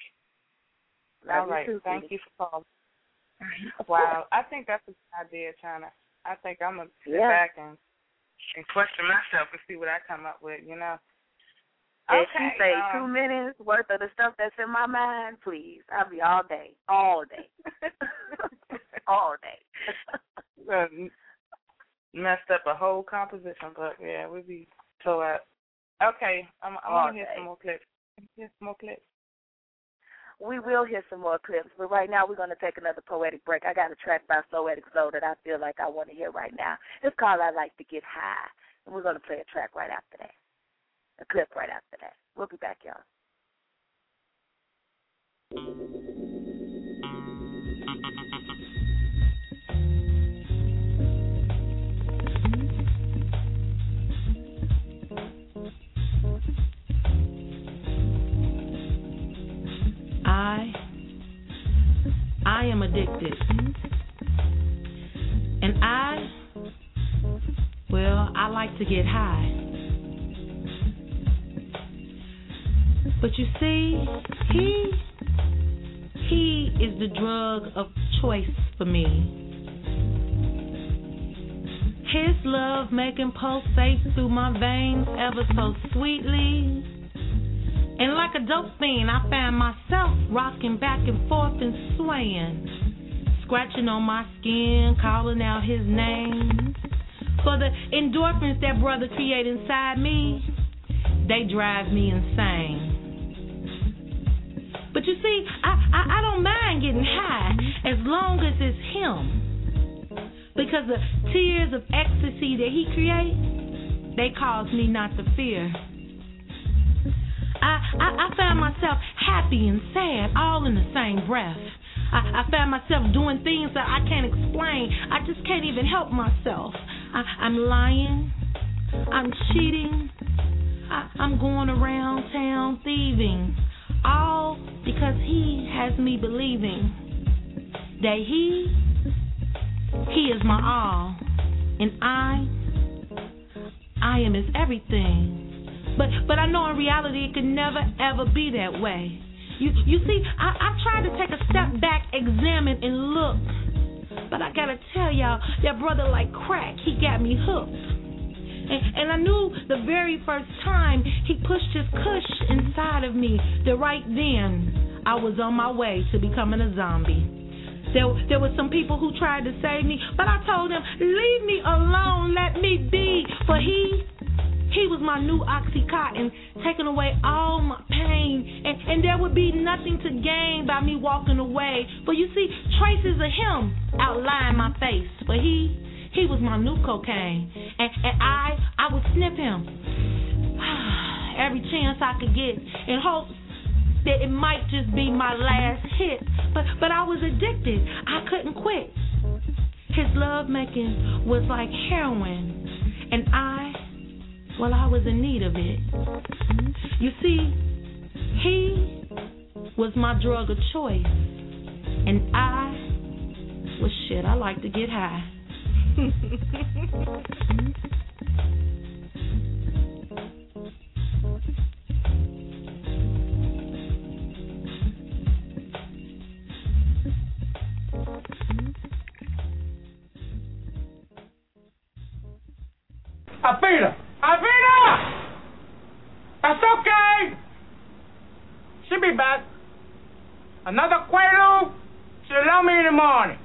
All Love right. too, Thank you for calling. Wow, I think that's a good idea, Chyna. I think I'm gonna sit Yeah. back and and question myself and see what I come up with. You know. If Okay, you say um, two minutes worth of the stuff that's in my mind, please, I'll be all day, all day, all day. messed up a whole composition, but yeah, we'd be so. Okay, I'm, I All want to hear some more clips. Hear some more clips. We will hear some more clips, but right now we're going to take another poetic break. I got a track by Poetic Soul that I feel like I want to hear right now. It's called I Like to Get High, and we're going to play a track right after that, a clip right after that. We'll be back, y'all. I I am addicted. And I well, I like to get high. But you see, he he is the drug of choice for me. His love making pulsate through my veins ever so sweetly. And like a dope fiend, I found myself rocking back and forth and swaying, scratching on my skin, calling out his name. For the endorphins that brother create inside me, they drive me insane. But you see, I, I, I don't mind getting high as long as it's him. Because the tears of ecstasy that he creates, they cause me not to fear. I, I, I found myself happy and sad all in the same breath. I, I found myself doing things that I can't explain. I just can't even help myself. I, I'm lying. I'm cheating. I, I'm going around town thieving. All because he has me believing that he, he is my all. And I, I am his everything. But but I know in reality it could never ever be that way. You you see, I, I tried to take a step back, examine and look. But I gotta tell y'all, that brother like crack, he got me hooked. And, and I knew the very first time he pushed his cush inside of me that right then I was on my way to becoming a zombie. There, there were some people who tried to save me, but I told them, leave me alone, let me be. For he, he was my new Oxycontin, taking away all my pain, and, and there would be nothing to gain by me walking away. But you see, traces of him outline my face. But he, he was my new cocaine, and, and I, I would snip him every chance I could get in hopes that it might just be my last hit. But, but I was addicted. I couldn't quit. His love making was like heroin, and I well, I was in need of it. You see, he was my drug of choice, and I was shit. I like to get high. Apera. Alvina! That's okay. She'll be back. Another Quaalude. She'll love me in the morning.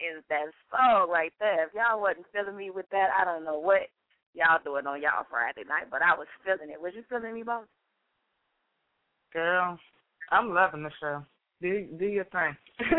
Is that song right there. If y'all wasn't feeling me with that, I don't know what y'all doing on y'all Friday night, but I was feeling it. Was you feeling me, boss? Girl, I'm loving the show. Do do your thing.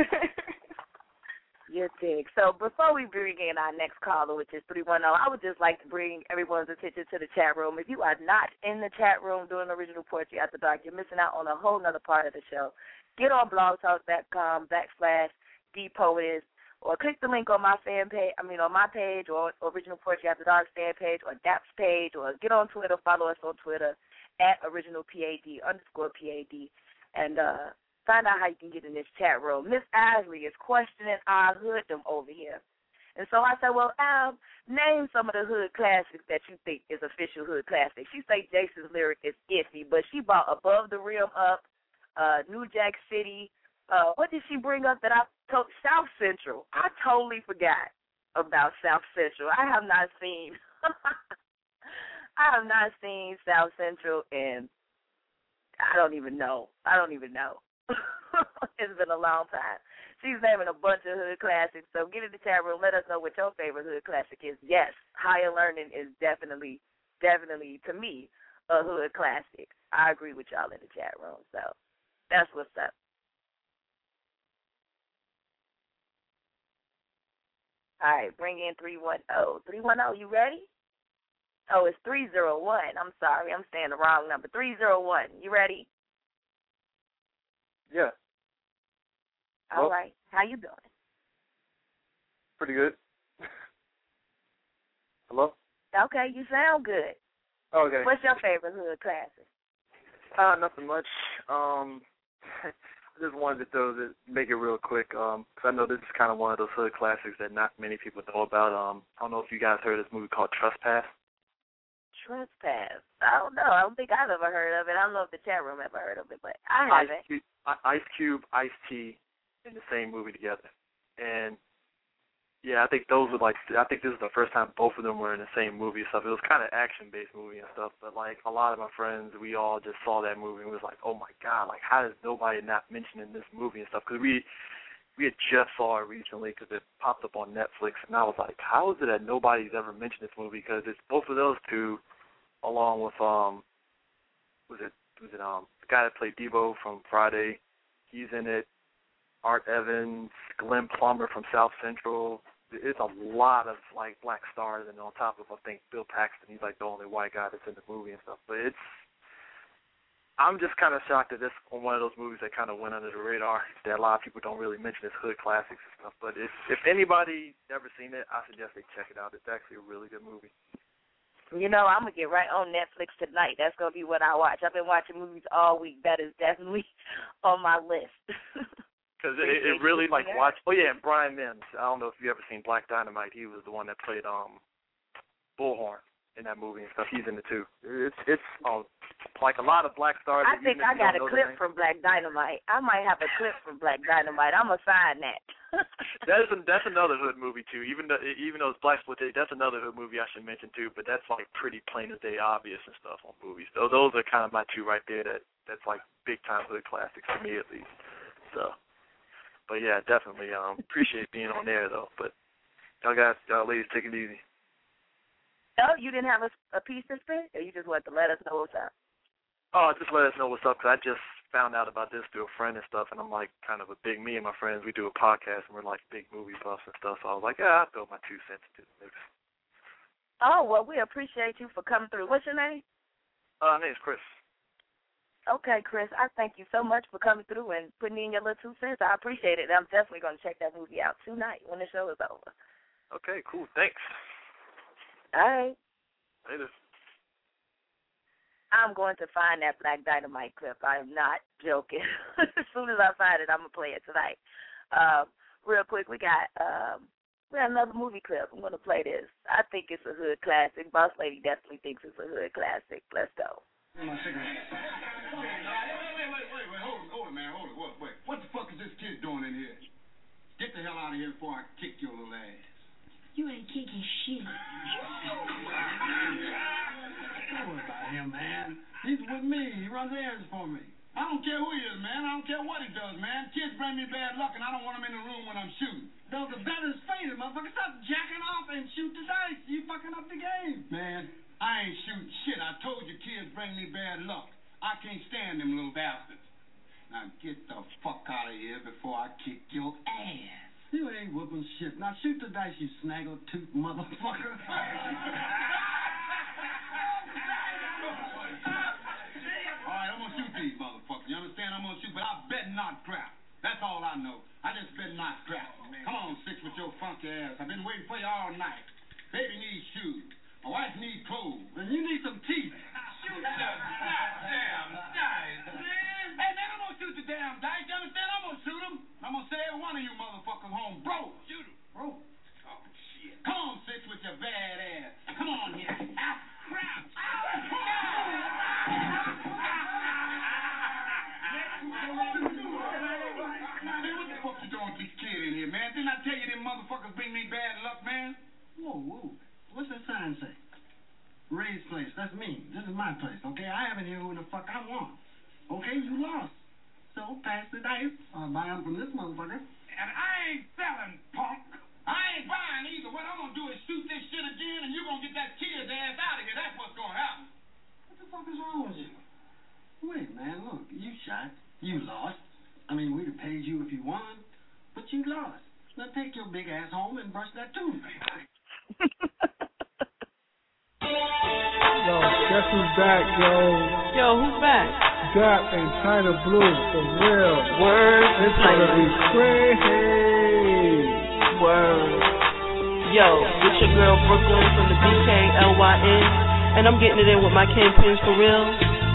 Your dig. So before we bring in our next caller, which is 310, I would just like to bring everyone's attention to the chat room. If you are not in the chat room doing Original Poetry After Dark, you're missing out on a whole nother part of the show. Get on blogtalk.com backslash dpoetess or click the link on my fan page, I mean on my page or Original Poetry After Dark fan page or DAP's page or get on Twitter, follow us on Twitter at original PAD underscore PAD and uh find out how you can get in this chat room. Miss Isley is questioning our hooddom over here. And so I said, Well, Al, name some of the hood classics that you think is official hood classics. She say Jason's lyric is iffy, but she bought Above the Rim up, uh, New Jack City. Uh, what did she bring up that I told South Central? I totally forgot about South Central. I have not seen I have not seen South Central in I don't even know. I don't even know. it's been a long time. She's naming a bunch of hood classics. So get in the chat room. Let us know what your favorite hood classic is. Yes, higher learning is definitely, definitely to me a hood classic. I agree with y'all in the chat room. So that's what's up. All right, bring in 310. 310, you ready? Oh, it's 301. I'm sorry. I'm saying the wrong number. 301. You ready? Yeah. All Well- right. How you doing? Pretty good. Hello? Okay, you sound good. Okay. What's your favorite hood classic? Uh, nothing much. Um, I just wanted to throw this, make it real quick. Um, 'cause I know this is kind of one of those hood classics that not many people know about. Um, I don't know if you guys heard of this movie called Trespass. Trespass. I don't know. I don't think I've ever heard of it. I don't know if the chat room ever heard of it, but I haven't. Cube, Ice Cube, Ice T, in the same movie together, and yeah, I think those were like I think this is the first time both of them were in the same movie stuff. It was kind of action based movie and stuff, but like a lot of my friends, we all just saw that movie and was like, oh my god, like how does nobody not mention in this movie and stuff? Because we we had just saw it recently because it popped up on Netflix, and I was like, how is it that nobody's ever mentioned this movie? Because it's both of those two, along with um, was it was it um the guy that played Debo from Friday, he's in it. Art Evans, Glenn Plummer from South Central. It's a lot of like black stars, and on top of I think Bill Paxton, he's like the only white guy that's in the movie and stuff. But it's I'm just kind of shocked that this on one of those movies that kind of went under the radar. That a lot of people don't really mention as hood classics and stuff. But if if anybody never seen it, I suggest they check it out. It's actually a really good movie. You know, I'm gonna get right on Netflix tonight. That's gonna be what I watch. I've been watching movies all week. That is definitely on my list. Because it, it really like watch. Oh yeah, and Byron Minns. I don't know if you ever seen Black Dynamite. He was the one that played um Bullhorn in that movie and stuff. He's in it too. It's it's um like a lot of black stars. I think I got a clip from Black Dynamite. I might have a clip from Black Dynamite. I'm gonna find that. That is a, that's another hood movie too. Even though even though it's black exploitation, that's another hood movie I should mention too. But that's like pretty plain as day obvious and stuff on movies. So those are kind of my two right there. That that's like big time hood classics for me at least. So. But yeah, definitely. Um, appreciate being on there though. But y'all guys, y'all ladies, take it easy. Oh, you didn't have a, a piece to spit, or you just wanted to let us know what's up? Oh, just let us know what's up, cause I just found out about this through a friend and stuff, and I'm like kind of a big. Me and my friends, we do a podcast, and we're like big movie buffs and stuff. So I was like, yeah, I'll throw my two cents into the mix. Oh well, we appreciate you for coming through. What's your name? Uh, my name's Chris. Okay, Chris. I thank you so much for coming through and putting in your little two cents. I appreciate it. I'm definitely gonna check that movie out tonight when the show is over. Okay, cool. Thanks. All right. Later. I'm going to find that Black Dynamite clip. I am not joking. as soon as I find it, I'm gonna play it tonight. Um, real quick, we got um, we got another movie clip. I'm gonna play this. I think it's a hood classic. Boss Lady definitely thinks it's a hood classic. Let's go. My cigarette. Wait, wait, wait, wait, wait, hold it, hold it, man, hold it. Wait, wait. What the fuck is this kid doing in here? Get the hell out of here before I kick your little ass. You ain't kicking shit. Don't worry about him, man. He's with me. He runs errands for me. I don't care care who he is, man. I don't care what he does, man. Kids bring me bad luck, and I don't want them in the room when I'm shooting. Those are veterans faded, motherfucker. Stop jacking off and shoot the dice. You fucking up the game. Man, I ain't shooting shit. I told you kids bring me bad luck. I can't stand them little bastards. Now get the fuck out of here before I kick your ass. You ain't whooping shit. Now shoot the dice, you snaggle tooth motherfucker. All right, I'm gonna shoot these motherfuckers. You understand? I'm gonna shoot, but I bet not crap. That's all I know. I just bet not crap. Come on, six with your funky ass. I've been waiting for you all night. Baby needs shoes. My wife needs clothes. And you need some teeth. Shoot the goddamn dice, man. Hey, man, I'm gonna shoot the damn dice. You understand? I'm gonna shoot them. I'm gonna say every one of you motherfuckers home broke. Shoot them. Broke. Oh, shit. Come on, six with your bad ass. Come on here. Ah, crap. What the fuck you doing with these kids in here, man? Didn't I tell you them motherfuckers bring me bad luck, man? Whoa, whoa. What's that sign say? Ray's place. That's me. This is my place, okay? I have it here who the fuck I want. Okay, you lost. So pass the dice. I'll buy them from this motherfucker. And I ain't selling, punk. I ain't buying either. What I'm gonna do is shoot this shit again, and you're gonna get that kid's ass out of here. That's what's gonna happen. What the fuck is wrong with you? Wait, man, look. You shot. You lost. I mean, we'd have paid you if you won, but you lost. Now take your big ass home and brush that tooth. Yo, guess who's back, yo? Yo, who's back? Dap and Chyna Blue, for real. Word. It's gonna be crazy. Word. Yo, it's your girl Brooklyn from the BKLYN, and I'm getting it in with my kingpins for real.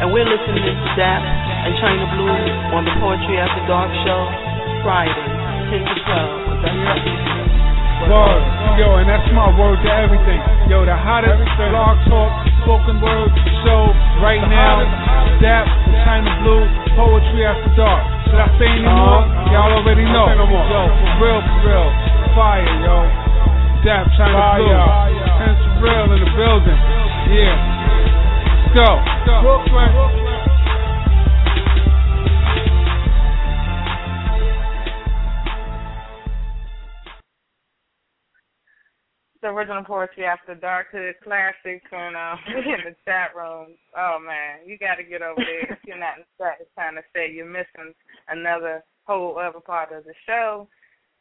And we're listening to Dap and Chyna Blue on the Poetry After Dark show, Friday, 10 to 12. That's. Word. Yo, and that's my word to everything. Yo, the hottest blog talk, spoken word show right now. Dap, the Chyna Blue, Poetry After Dark. Should I say any more? Y'all already know. Yo, for real, for real. Fire, yo. Dap, Chyna Blue. And it's real in the building. Yeah. Let's go. Brooklyn. The original poetry after dark hood classics and um in the chat room. Oh man, you got to get over there. if you're not in the time to say you're missing another whole other part of the show.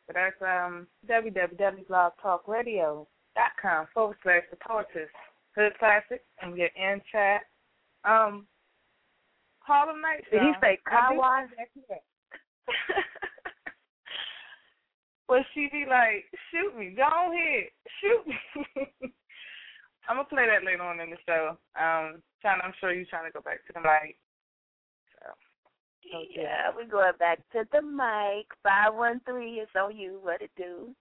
But that's um www.blogtalkradio.com forward slash the poetess hood classics and get in chat. Um, Harlem Night. Did he say car wash? Well, she be like, shoot me, go ahead, shoot me. I'm gonna play that later on in the show. Um, trying, I'm sure you're trying to go back to the mic. So, Yeah, we're going back to the mic. Five one three is on you. What it do?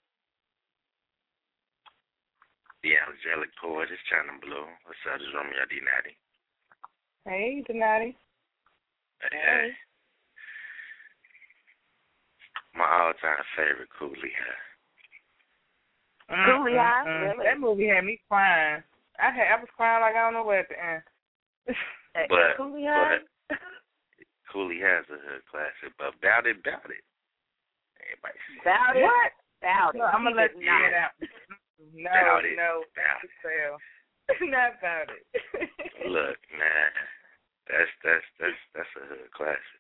The angelic poet is Chyna Blue. What's up? This is Romeo D. Natty. hey, Donati. Hey, hey. My all-time favorite, Cooley High. Mm, Cooley mm, High? Mm-mm. Really? That movie had me crying. I had, I was crying like I don't know where at the end. But, Cooley High? but Cooley has a hood classic, but Bout It, Bout It. Everybody see Bout it? What? Bout it. No, I'm gonna let you did get not. out. No, Bout it. no, Bout it. Sale. Not about it. Look, man, that's that's that's that's a hood classic.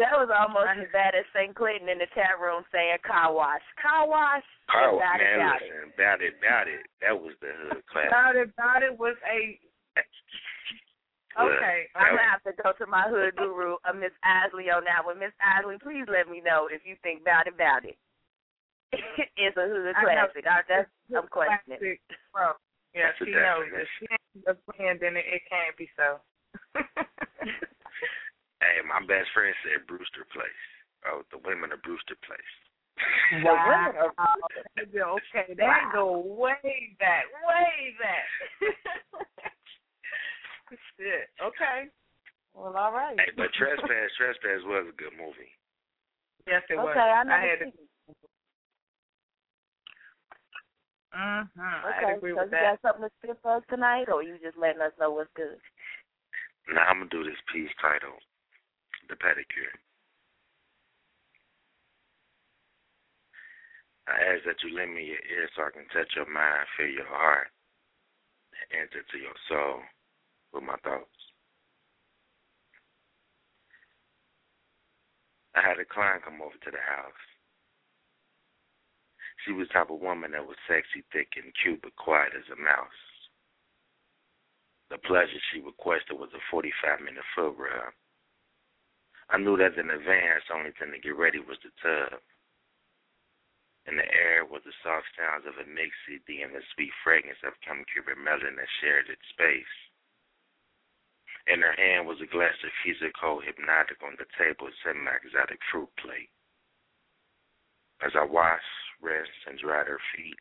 That was almost as bad as St. Clinton in the chat room saying car wash. Car wash? Got it, man, got it. listen, Bout It, Bout It. That was the hood classic. About it, about it was a. Okay, that I'm was- gonna have to go to my hood guru, uh, Miss Isley, on that one. Miss Isley, please let me know if you think about it, about it. it's a hood I know. classic. I, that's, I'm questioning. Bro, yeah, That's she knows it. definition. She ain't a friend, then it, it can't be so. Hey, my best friend said Brewster Place. Oh, the women of Brewster Place. The women are okay. They go way back, way back. Shit. Okay. Well, all right. Hey, but Trespass, Trespass was a good movie. Yes, it was. Okay, I never had seen to. Mm-hmm. I Okay, agree so with you that. got something to spit for us tonight, or you just letting us know what's good? Now I'm gonna do this piece titled the pedicure. I ask that you lend me your ear so I can touch your mind, feel your heart, and enter to your soul with my thoughts. I had a client come over to the house. She was the type of woman that was sexy, thick, and cute, but quiet as a mouse. The pleasure she requested was a 45 minute foot rub. I knew that in advance, the only thing to get ready was the tub. In the air was the soft sounds of a mixed CD and the sweet fragrance of Cuban melon that shared its space. In her hand was a glass of Fusco Hypnotic on the table, set my exotic fruit plate. As I washed, rinsed, and dried her feet,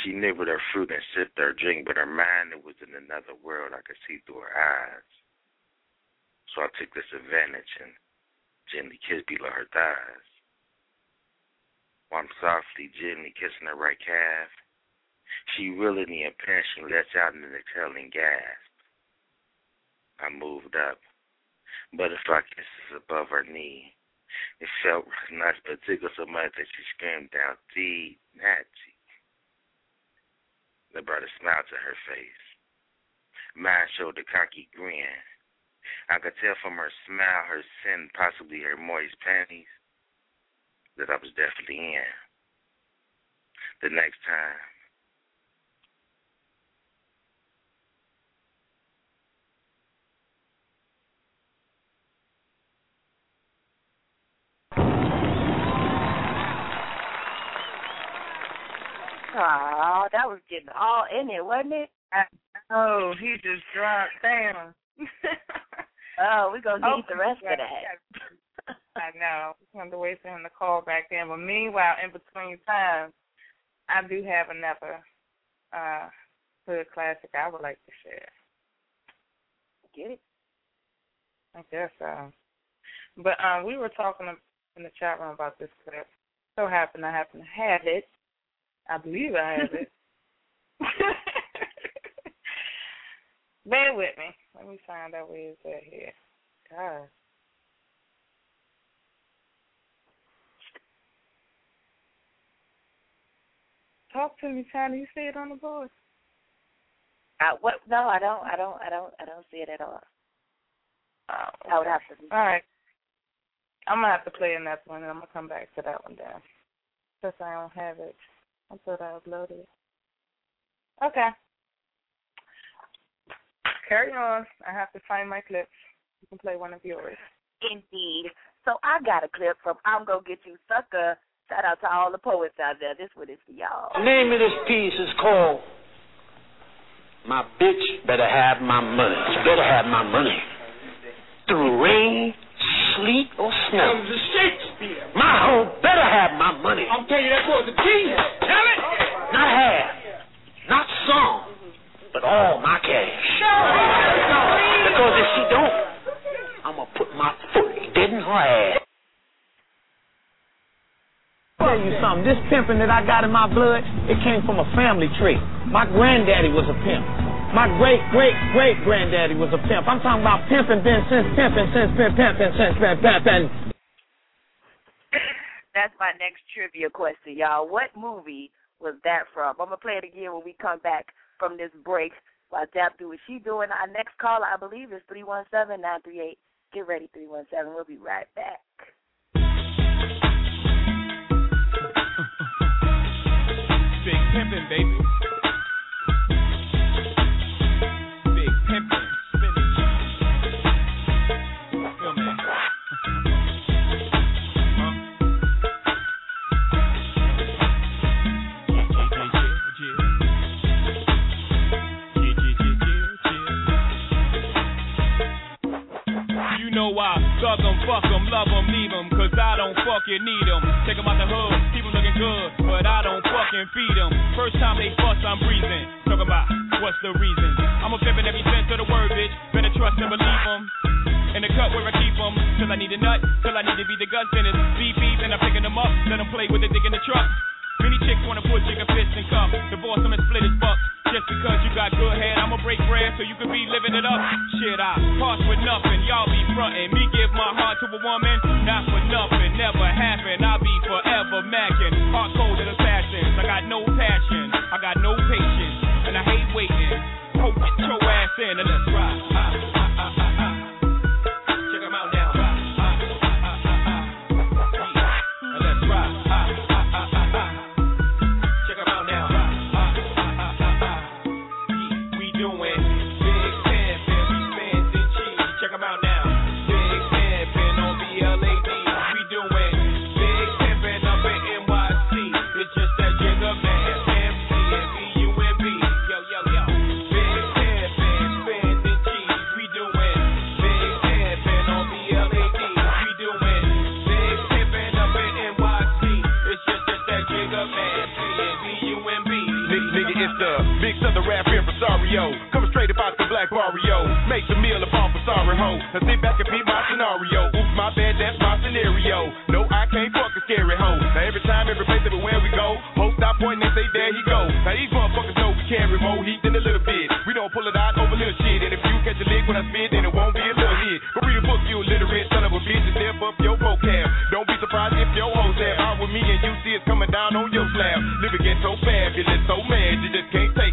she nibbled her fruit and sipped her drink, but her mind was in another world I could see through her eyes. So I took this advantage and gently kissed below her thighs. While I'm softly, gently kissing her right calf, she willingly and patiently lets out an exhaling gasp. I moved up, butterfly kisses above her knee. It felt nice, but tickled so much that she screamed out, "Dee, Natty." That brought a smile to her face. Mine showed a cocky grin. I could tell from her smile, her scent, possibly her moist panties, that I was definitely in. The next time, Oh, that was getting all in it, wasn't it? Oh, he just dropped down. oh, we're gonna need Oh, the rest yeah, of that. I know. Wanted to wait for him to call back in. But meanwhile, in between times, I do have another uh hood classic I would like to share. Get it? I guess so. But um, we were talking in the chat room about this clip. So happened I happen to have it. I believe I have it. Bear with me. Let me find out where it's at here. God. Talk to me, Chyna. You see it on the board? I, what? No, I don't. I don't. I don't. I don't see it at all. Oh, I would have to. All right. I'm gonna have to play another one, and I'm gonna come back to that one then, since I don't have it. I thought I uploaded it. Okay. Carry on. I have to find my clips. You can play one of yours. Indeed. So I got a clip from I'm Gonna Get You Sucker. Shout out to all the poets out there. This one is for y'all. The name of this piece is called My Bitch Better Have My Money. She better have my money. Through rain, sleet, or snow. Comes to Shakespeare. My hoe better have my money. I'm telling you, that boy's a genius. Tell it. Not half, not some, but all my cash. Because if she don't, I'm going to put my foot dead in her ass. tell you something. This pimping that I got in my blood, it came from a family tree. My granddaddy was a pimp. My great great great granddaddy was a pimp. I'm talking about pimping been since pimping since pimp pimping since pimp pimping. That's my next trivia question, y'all. What movie was that from? I'm gonna play it again when we come back from this break. While Dap do what she doing. Our next caller, I believe, is three one seven nine three eight. Get ready, three one seven. We'll be right back. Big pimpin', baby. Big pimpin', know I thug 'em, fuck 'em, love 'em, leave 'em, cause I don't fucking need 'em. Take 'em out the hood, keep 'em looking good, but I don't fucking feed 'em. First time they bust, I'm breathing. Talking about what's the reason? I'm a pimpin' every sense of the word, bitch. Better trust and believe 'em. In the cut where I keep 'em, till I need a nut, till I need to be the in it. Beep beep, and I'm picking 'em up, let 'em play with the dick in the truck. Many chicks wanna put chicken fist in cup. Divorce 'em and split his buck. Just Because you got good head, I'ma break bread so you can be living it up. Shit, I toss with nothing, y'all be frontin'. Me give my heart to a woman, not for nothing, never happen. I'll be forever macking. Hard coded assassins, I got no passion, I got no patience, and I hate waiting. Hope get your ass in and let's ride. Impresario. Coming straight about the black barrio. Make the meal for sorry ho. Now sit back and beat my scenario. Oops, my bad, that's my scenario. No, I can't fuck a scary hoe. Now every time, every place, everywhere we go, hoes stop pointing and say, there he go. Now these motherfuckers know we carry more heat than a little bit. We don't pull it out over little shit. And if you catch a lick when I spit, then it won't be a little hit. Go read a book, you illiterate son of a bitch, and step up your vocab. Don't be surprised if your hoes have out with me and you see it's coming down on your slab. Living get so fabulous, so mad, you just can't take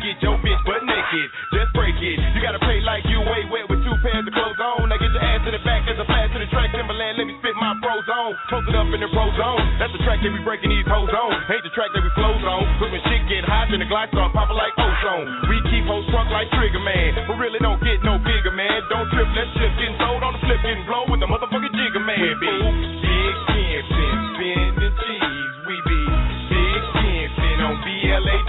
get your bitch butt naked. Just break it. You gotta play like you way wet with two pairs of clothes on. Now get your ass in the back as a flash to the track. Timberland, let me spit my pros on. Post it up in the pro zone. That's the track that we breaking these hoes on. Ain't the track that we flows on. Cause when shit get hot, then the glide start popping like ozone. We keep hoes drunk like Trigger Man. But really don't get no bigger, man. Don't trip, let shit getting sold on the flip, getting blow with the motherfucking jigger man. We be big pimpin', spending cheese. We be big pimpin' on BLADs.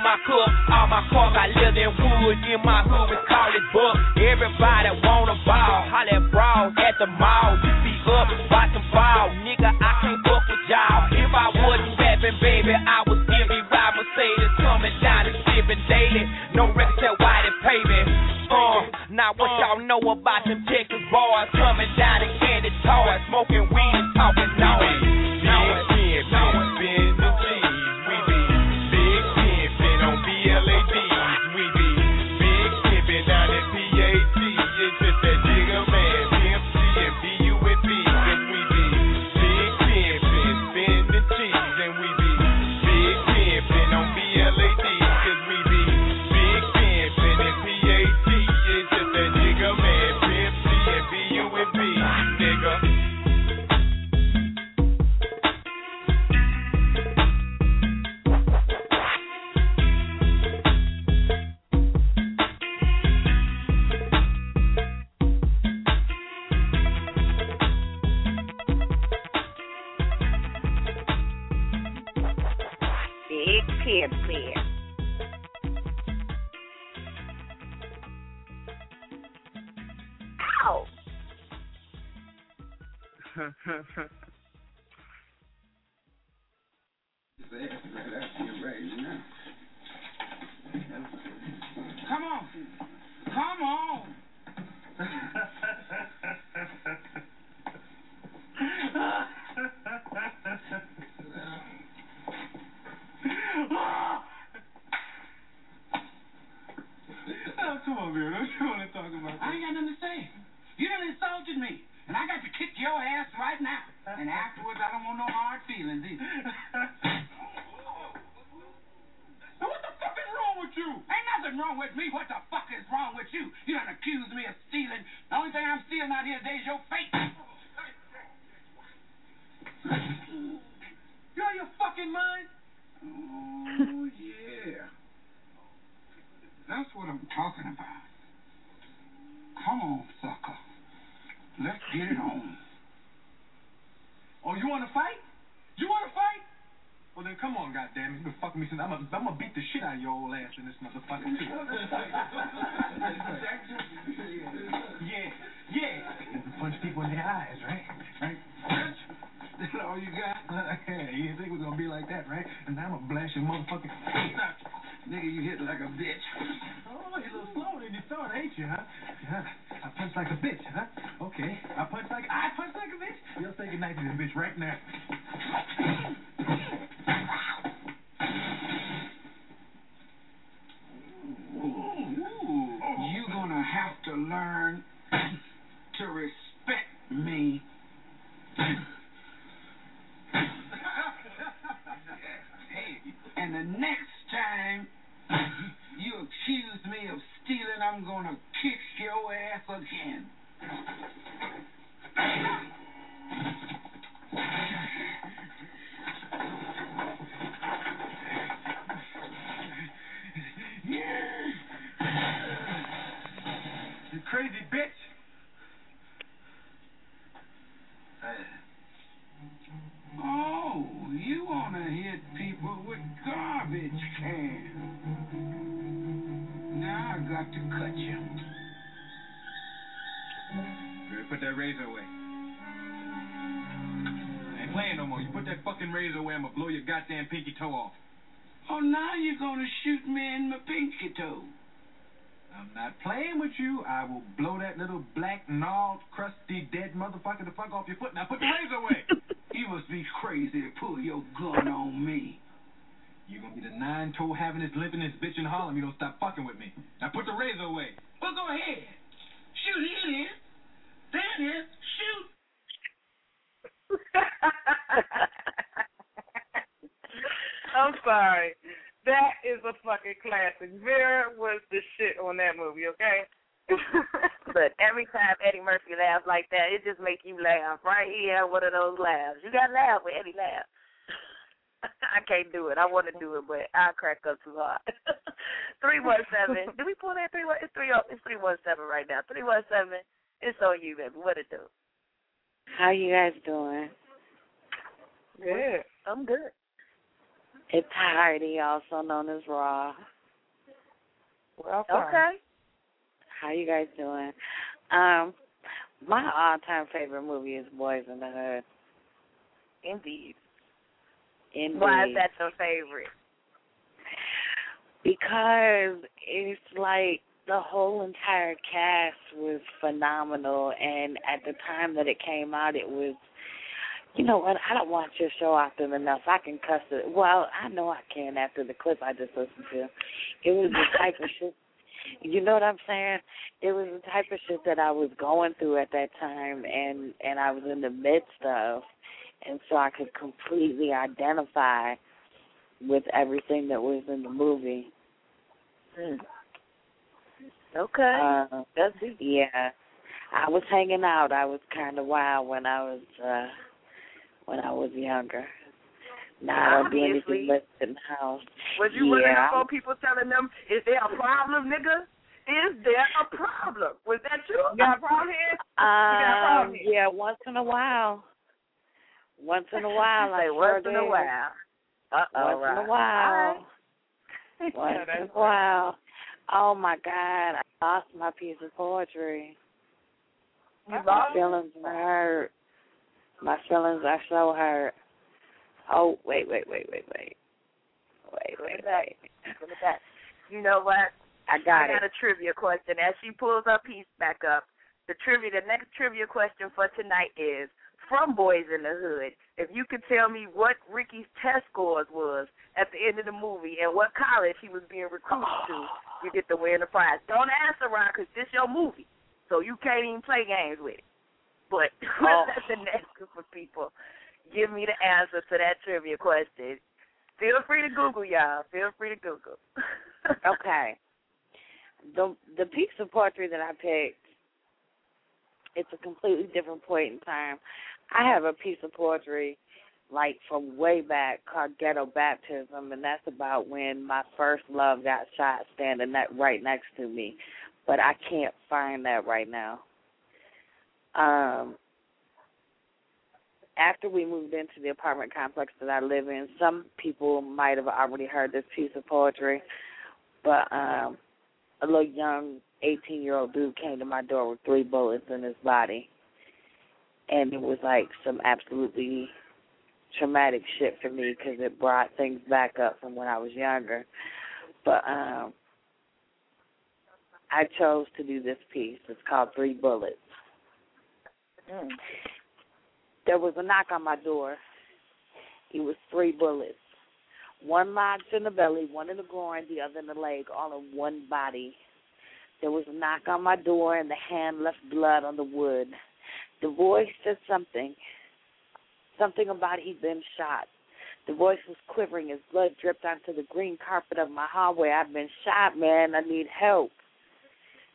In my cup. All my cars got leather and wood in my hood, we call it buck. Everybody wanna ball, holla at brawls at the mall. You be up, watch them ball, nigga. I can't fuck with y'all. If I wasn't rapping, baby, I would still be ride Mercedes, coming down and sipping daily. No record tell why they pay me. Uh, now what y'all know about them Texas boys coming down and candy toys, smoking weed laugh when Eddie laughs. I can't do it. I want to do it, but I crack up too hard. three one seven. Did we pull that three one? It's three. It's three one seven right now. Three one seven. It's on you, baby. What it do? How you guys doing? Good. I'm good. It's Heidi, also known as Raw. Welcome. Okay. How you guys doing? Um, my all-time favorite movie is Boyz N the Hood. Indeed. Indeed. Why is that your favorite? Because it's like the whole entire cast was phenomenal, and at the time that it came out, it was. You know what? I don't watch your show often enough. I can cuss it. Well, I know I can after the clip I just listened to. It was the type of shit. You know what I'm saying? It was the type of shit that I was going through at that time, and and I was in the midst of, and so I could completely identify with everything that was in the movie. Mm. Okay. Uh, That's yeah. I was hanging out. I was kind of wild when I was uh when I was younger. Now I don't do anything Obviously. but sit in the house. Was you running yeah. on people telling them, "Is there a problem, nigga? Is there a problem?" Was that you? You got a problem here? you got a Um, problem here? yeah, once in a while. Once in a while, I Say sure once in a while. Uh oh. Once in a while. Once in a while. Oh my God! I lost my piece of poetry. You My lost? feelings are hurt. My feelings are so hurt. Oh wait, wait, wait, wait, wait, wait, wait, wait. Put it back. You know what? I got I it. got a trivia question. As she pulls her piece back up, the trivia, the next trivia question for tonight is from Boyz N the Hood. If you could tell me what Ricky's test scores was at the end of the movie and what college he was being recruited to, you get to win the prize. Don't answer around because this your movie, so you can't even play games with it. But Oh. that's the next group of people. Give me the answer to that trivia question. Feel free to Google, y'all. Feel free to Google. okay. The the piece of poetry that I picked, it's a completely different point in time. I have a piece of poetry like from way back called Ghetto Baptism and that's about when my first love got shot standing that right next to me. But I can't find that right now. Um after we moved into the apartment complex that I live in, some people might have already heard this piece of poetry, but um a little young 18 year old dude came to my door with three bullets in his body. And it was like some absolutely traumatic shit for me because it brought things back up from when I was younger. But um I chose to do this piece. It's called Three Bullets. Mm. There was a knock on my door. It was three bullets. One lodged in the belly, one in the groin, the other in the leg, all in one body. There was a knock on my door, and the hand left blood on the wood. The voice said something, something about he'd been shot. The voice was quivering as blood dripped onto the green carpet of my hallway. I've been shot, man. I need help.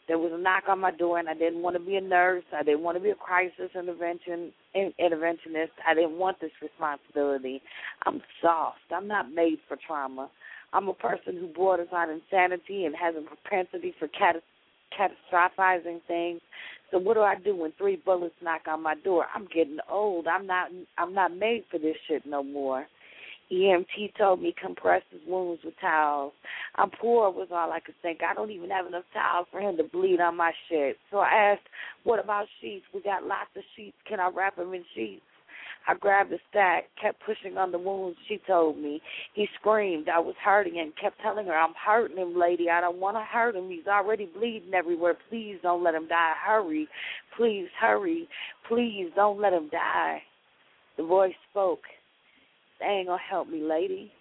There was a knock on my door, and I didn't want to be a nurse. I didn't want to be a crisis intervention in, interventionist. I didn't want this responsibility. I'm soft. I'm not made for trauma. I'm a person who borders on insanity and has a propensity for catas- catastrophizing things. So what do I do when three bullets knock on my door? I'm getting old. I'm not. I'm not made for this shit no more. EMT told me compress his wounds with towels. I'm poor was all I could think. I don't even have enough towels for him to bleed on my shit. So I asked, what about sheets? We got lots of sheets. Can I wrap them in sheets? I grabbed a stack, kept pushing on the wounds she told me. He screamed. I was hurting and kept telling her, I'm hurting him, lady. I don't want to hurt him. He's already bleeding everywhere. Please don't let him die. Hurry. Please hurry. Please don't let him die. The voice spoke. They ain't gonna help me, lady.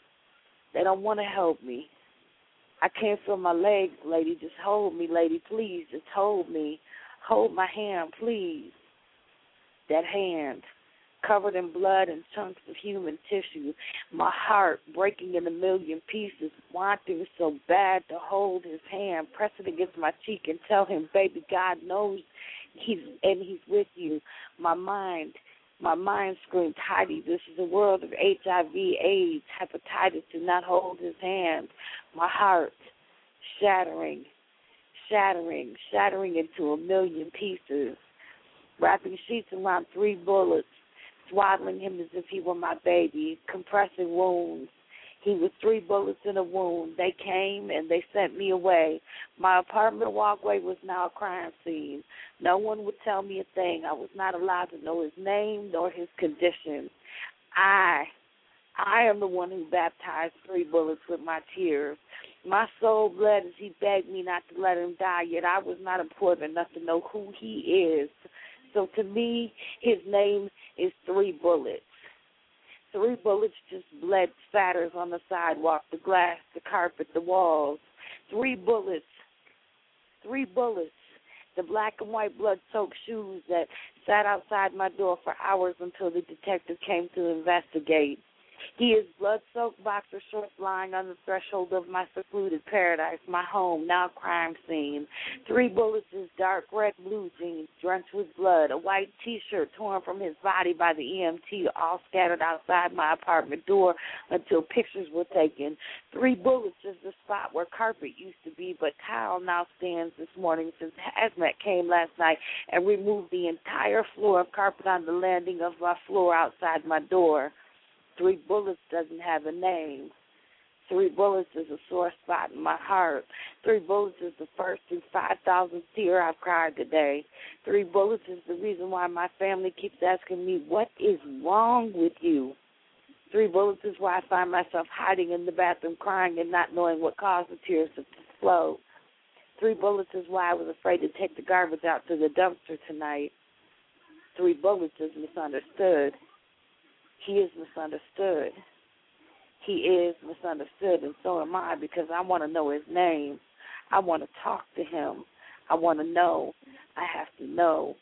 They don't want to help me. I can't feel my legs, lady. Just hold me, lady. Please, just hold me. Hold my hand, please. That hand, covered in blood and chunks of human tissue. My heart breaking in a million pieces, wanting so bad to hold his hand, press it against my cheek and tell him, baby, God knows he's and he's with you. My mind my mind screamed, Heidi, this is a world of HIV, AIDS, hepatitis. Do not hold his hand. My heart shattering, shattering, shattering into a million pieces. Wrapping sheets around three bullets, swaddling him as if he were my baby, compressing wounds. He was three bullets in a wound. They came and they sent me away. My apartment walkway was now a crime scene. No one would tell me a thing. I was not allowed to know his name nor his condition. I, I am the one who baptized three bullets with my tears. My soul bled as he begged me not to let him die, yet I was not important enough to know who he is. So to me, his name is Three Bullets. Three bullets just bled spatters on the sidewalk, the glass, the carpet, the walls. Three bullets. Three bullets. The black and white blood soaked shoes that sat outside my door for hours until the detective came to investigate. He is blood soaked boxer shorts lying on the threshold of my secluded paradise, my home, now crime scene. Three bullets in dark red blue jeans, drenched with blood, a white t shirt torn from his body by the EMT, all scattered outside my apartment door until pictures were taken. Three bullets is the spot where carpet used to be, but tile now stands this morning since Hazmat came last night and removed the entire floor of carpet on the landing of my floor outside my door. Three bullets doesn't have a name. Three bullets is a sore spot in my heart. Three bullets is the first and five thousandth tear I've cried today. Three bullets is the reason why my family keeps asking me, What is wrong with you? Three bullets is why I find myself hiding in the bathroom crying and not knowing what caused the tears to flow. Three bullets is why I was afraid to take the garbage out to the dumpster tonight. Three bullets is misunderstood. He is misunderstood. He is misunderstood, and so am I because I want to know his name. I want to talk to him. I want to know. I have to know.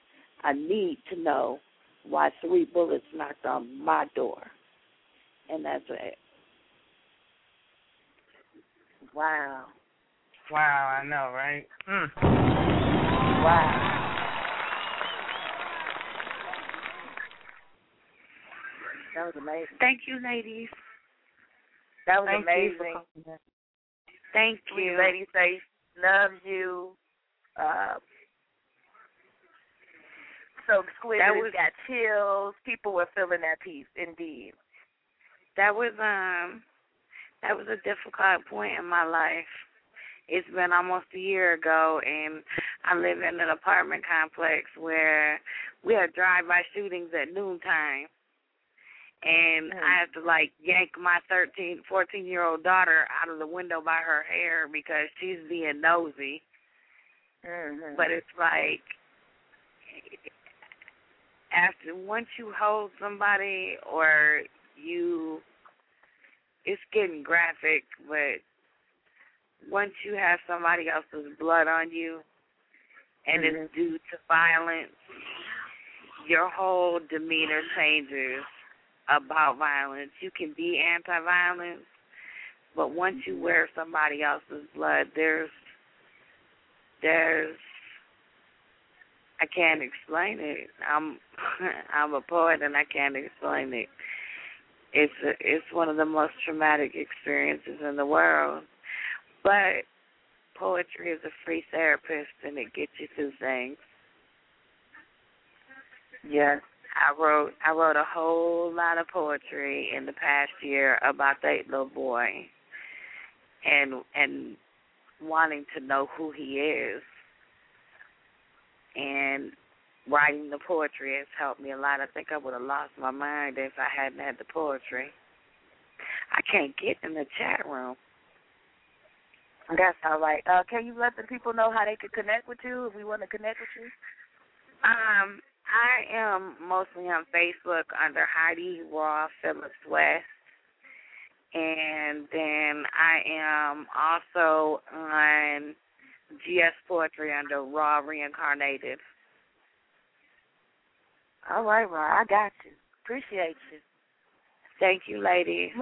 I need to know why three bullets knocked on my door. And that's it. Wow. Wow, I know, right? Mm. Wow. That was amazing. Thank you, ladies. That was Thank you amazing. Thank you. Lady Faith loves you. Uh, so exquisite. That was- got chills. People were feeling that piece, indeed. That was um that was a difficult point in my life. It's been almost a year ago and I live in an apartment complex where we have drive by shootings at noontime. And I have to like yank my thirteen, fourteen year old daughter out of the window by her hair because she's being nosy. Mm-hmm. But it's like after once you hold somebody or you it's getting graphic, but once you have somebody else's blood on you and Mhm. it's due to violence, your whole demeanor changes about violence. You can be anti violence, but once you mm-hmm. wear somebody else's blood, there's there's I can't explain it. I'm I'm a poet and I can't explain it. It's a, it's one of the most traumatic experiences in the world. But poetry is a free therapist and it gets you through things. Yes. I wrote I wrote a whole lot of poetry in the past year about that little boy and and wanting to know who he is. And writing the poetry has helped me a lot. I think I would have lost my mind if I hadn't had the poetry. I can't get in the chat room. That's all right. Uh, can you let the people know how they can connect with you if we want to connect with you? Um, I am mostly on Facebook under Heidi Raw Phillips West. And then I am also on GS Poetry under Raw Reincarnated. All right, Raw, I got you. Appreciate you. Thank you, lady.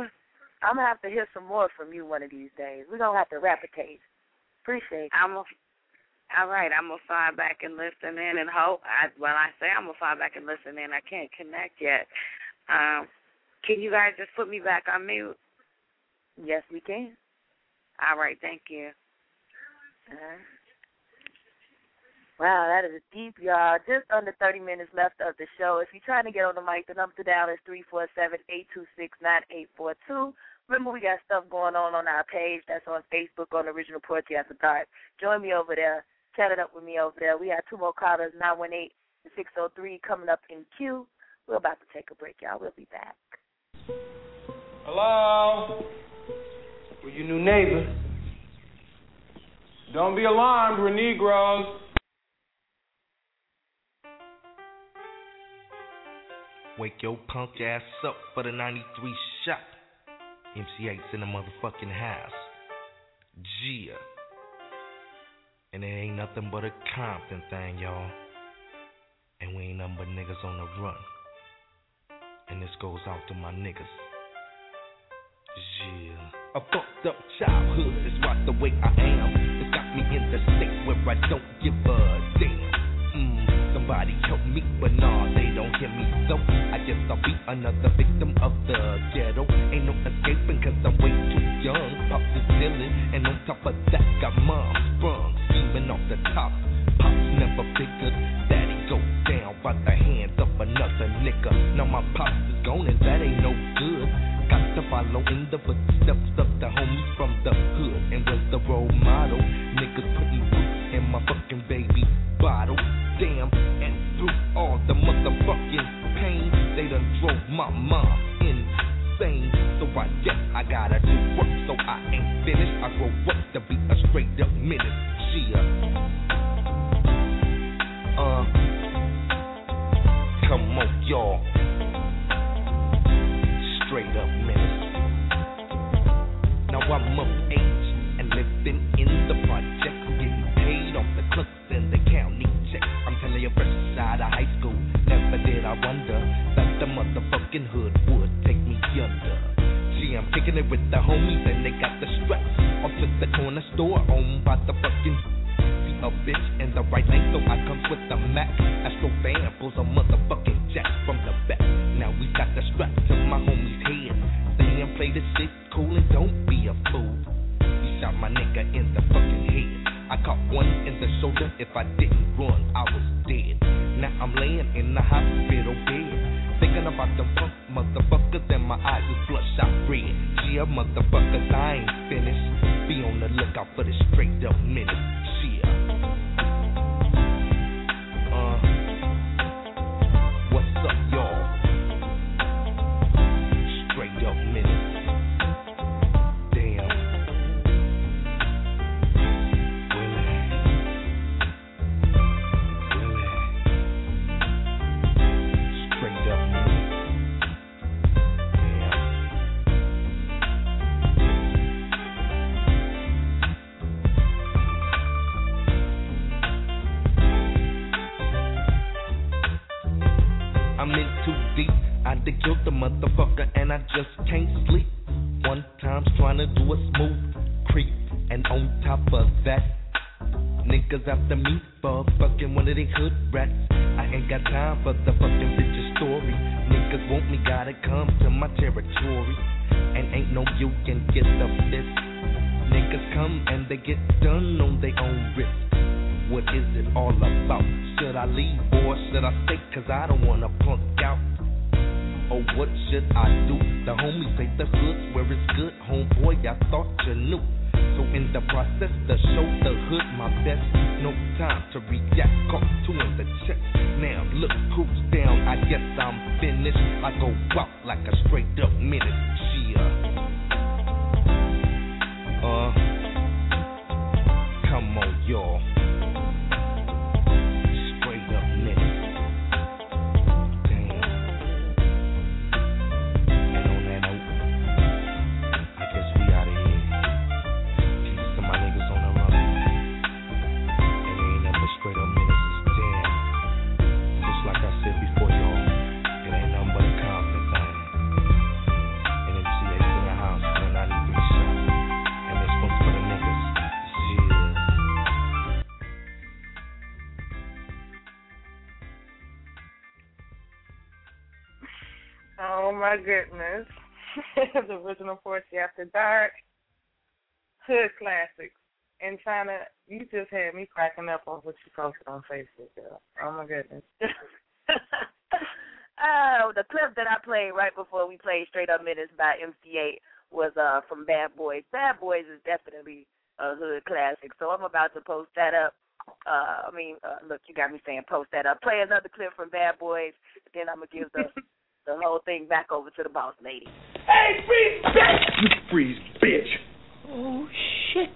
I'm gonna have to hear some more from you one of these days. We're gonna have to replicate. Appreciate you. I'm a, all right. I'm gonna fly back and listen in and hope. I, when I say I'm gonna fly back and listen in, I can't connect yet. Um, can you guys just put me back on mute? Yes, we can. All right. Thank you. Uh-huh. Wow, that is deep, y'all. Just under 30 minutes left of the show. If you're trying to get on the mic, the number to dial is three four seven eight two six nine eight four two. Remember, we got stuff going on on our page. That's on Facebook on Original Poetry After Dark. Join me over there. Chat it up with me over there. We have two more callers, 918 and 603, coming up in queue. We're about to take a break, y'all. We'll be back. Hello? We're your new neighbor. Don't be alarmed, we're Negroes. Wake your punk ass up for the 93 shot. MC Eiht's in the motherfucking house. Gia. And it ain't nothing but a Compton thing, y'all. And we ain't nothing but niggas on the run. And this goes out to my niggas. Yeah. A fucked up childhood is right the way I am. It's got me in the state where I don't give a damn. Mm, somebody help me, but nah, they don't hear me. So I guess I'll be another victim of the ghetto. Ain't no escaping cause I'm way too young. Pops is dealing, and on top of that, got mom sprung. Scheming off the top. Pops never figured he go down by the hands of another nigga. Now my pops is gone, and that ain't no good. Got to follow in the footsteps of the homies from the hood and was the role model. Niggas putting roots in my fucking baby bottle. Damn, all the motherfucking pain, they done drove my mom insane. So I guess I gotta do work, so I ain't finished. I grow up to be a straight up menace. Shia. Uh, come on, y'all straight up menace. Now I'm of age and living in the kicking it with the homies and they got the straps. Off to the corner store owned by the fucking See a bitch in the right lane, so I comes with the Mac. Astro fan pulls a motherfucking jack from the back. Now we got the strap to my homie's head. Saying play this shit cool and don't be a fool. He shot my nigga in the fucking head. I caught one in the shoulder. If I didn't run, I was dead. Now I'm laying in the hospital motherfuckers, I ain't finished. Be on the lookout for the straight up minute. To. Caught two in the chest. Now look who's down. I guess I'm finished. I go out like a straight up minute. Chia. Uh. Come on, y'all. My goodness. the original Poetry After Dark. Hood classics. And Chyna, you just had me cracking up on what you posted on Facebook, girl. Oh my goodness. Oh, the clip that I played right before we played Straight Up Menace by MC Eiht was uh from Bad Boys. Bad Boys is definitely a hood classic, so I'm about to post that up. Uh, I mean, uh, look, you got me saying post that up. Play another clip from Bad Boys, then I'm gonna give the the whole thing back over to the boss lady. Hey, freeze, bitch! You freeze, bitch! Oh shit.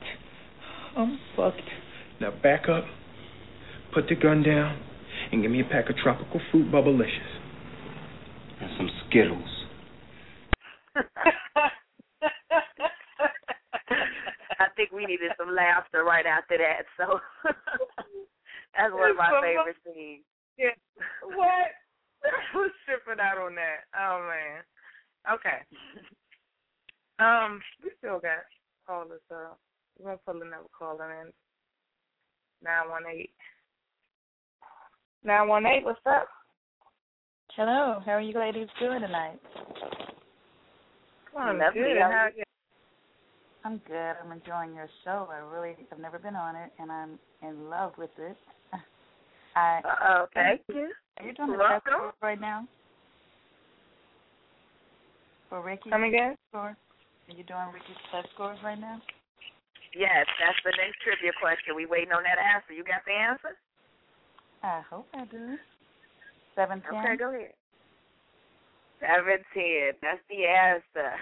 I'm fucked. Now back up, put the gun down, and give me a pack of tropical fruit bubblicious. And some Skittles. I think we needed some laughter right after that, so that's one of my favorite scenes. Yeah. What? Who's tripping out on that? Oh man. Okay. Um, we still got callers up. We're gonna pull another caller in. Nine one eight. Nine one eight, what's up? Hello, how are you ladies doing tonight? I'm Lovely. good. How- How you? I'm good. I'm enjoying your show. I really have never been on it, and I'm in love with it. I Uh-oh, thank you. Are you doing the You're test welcome. right now? For Ricky? Come again? Score? Are you doing Ricky's test scores right now? Yes, that's the next trivia question. We waiting on that answer. You got the answer? I hope I do. Seven ten. Okay, go ahead. Seven ten. That's the answer.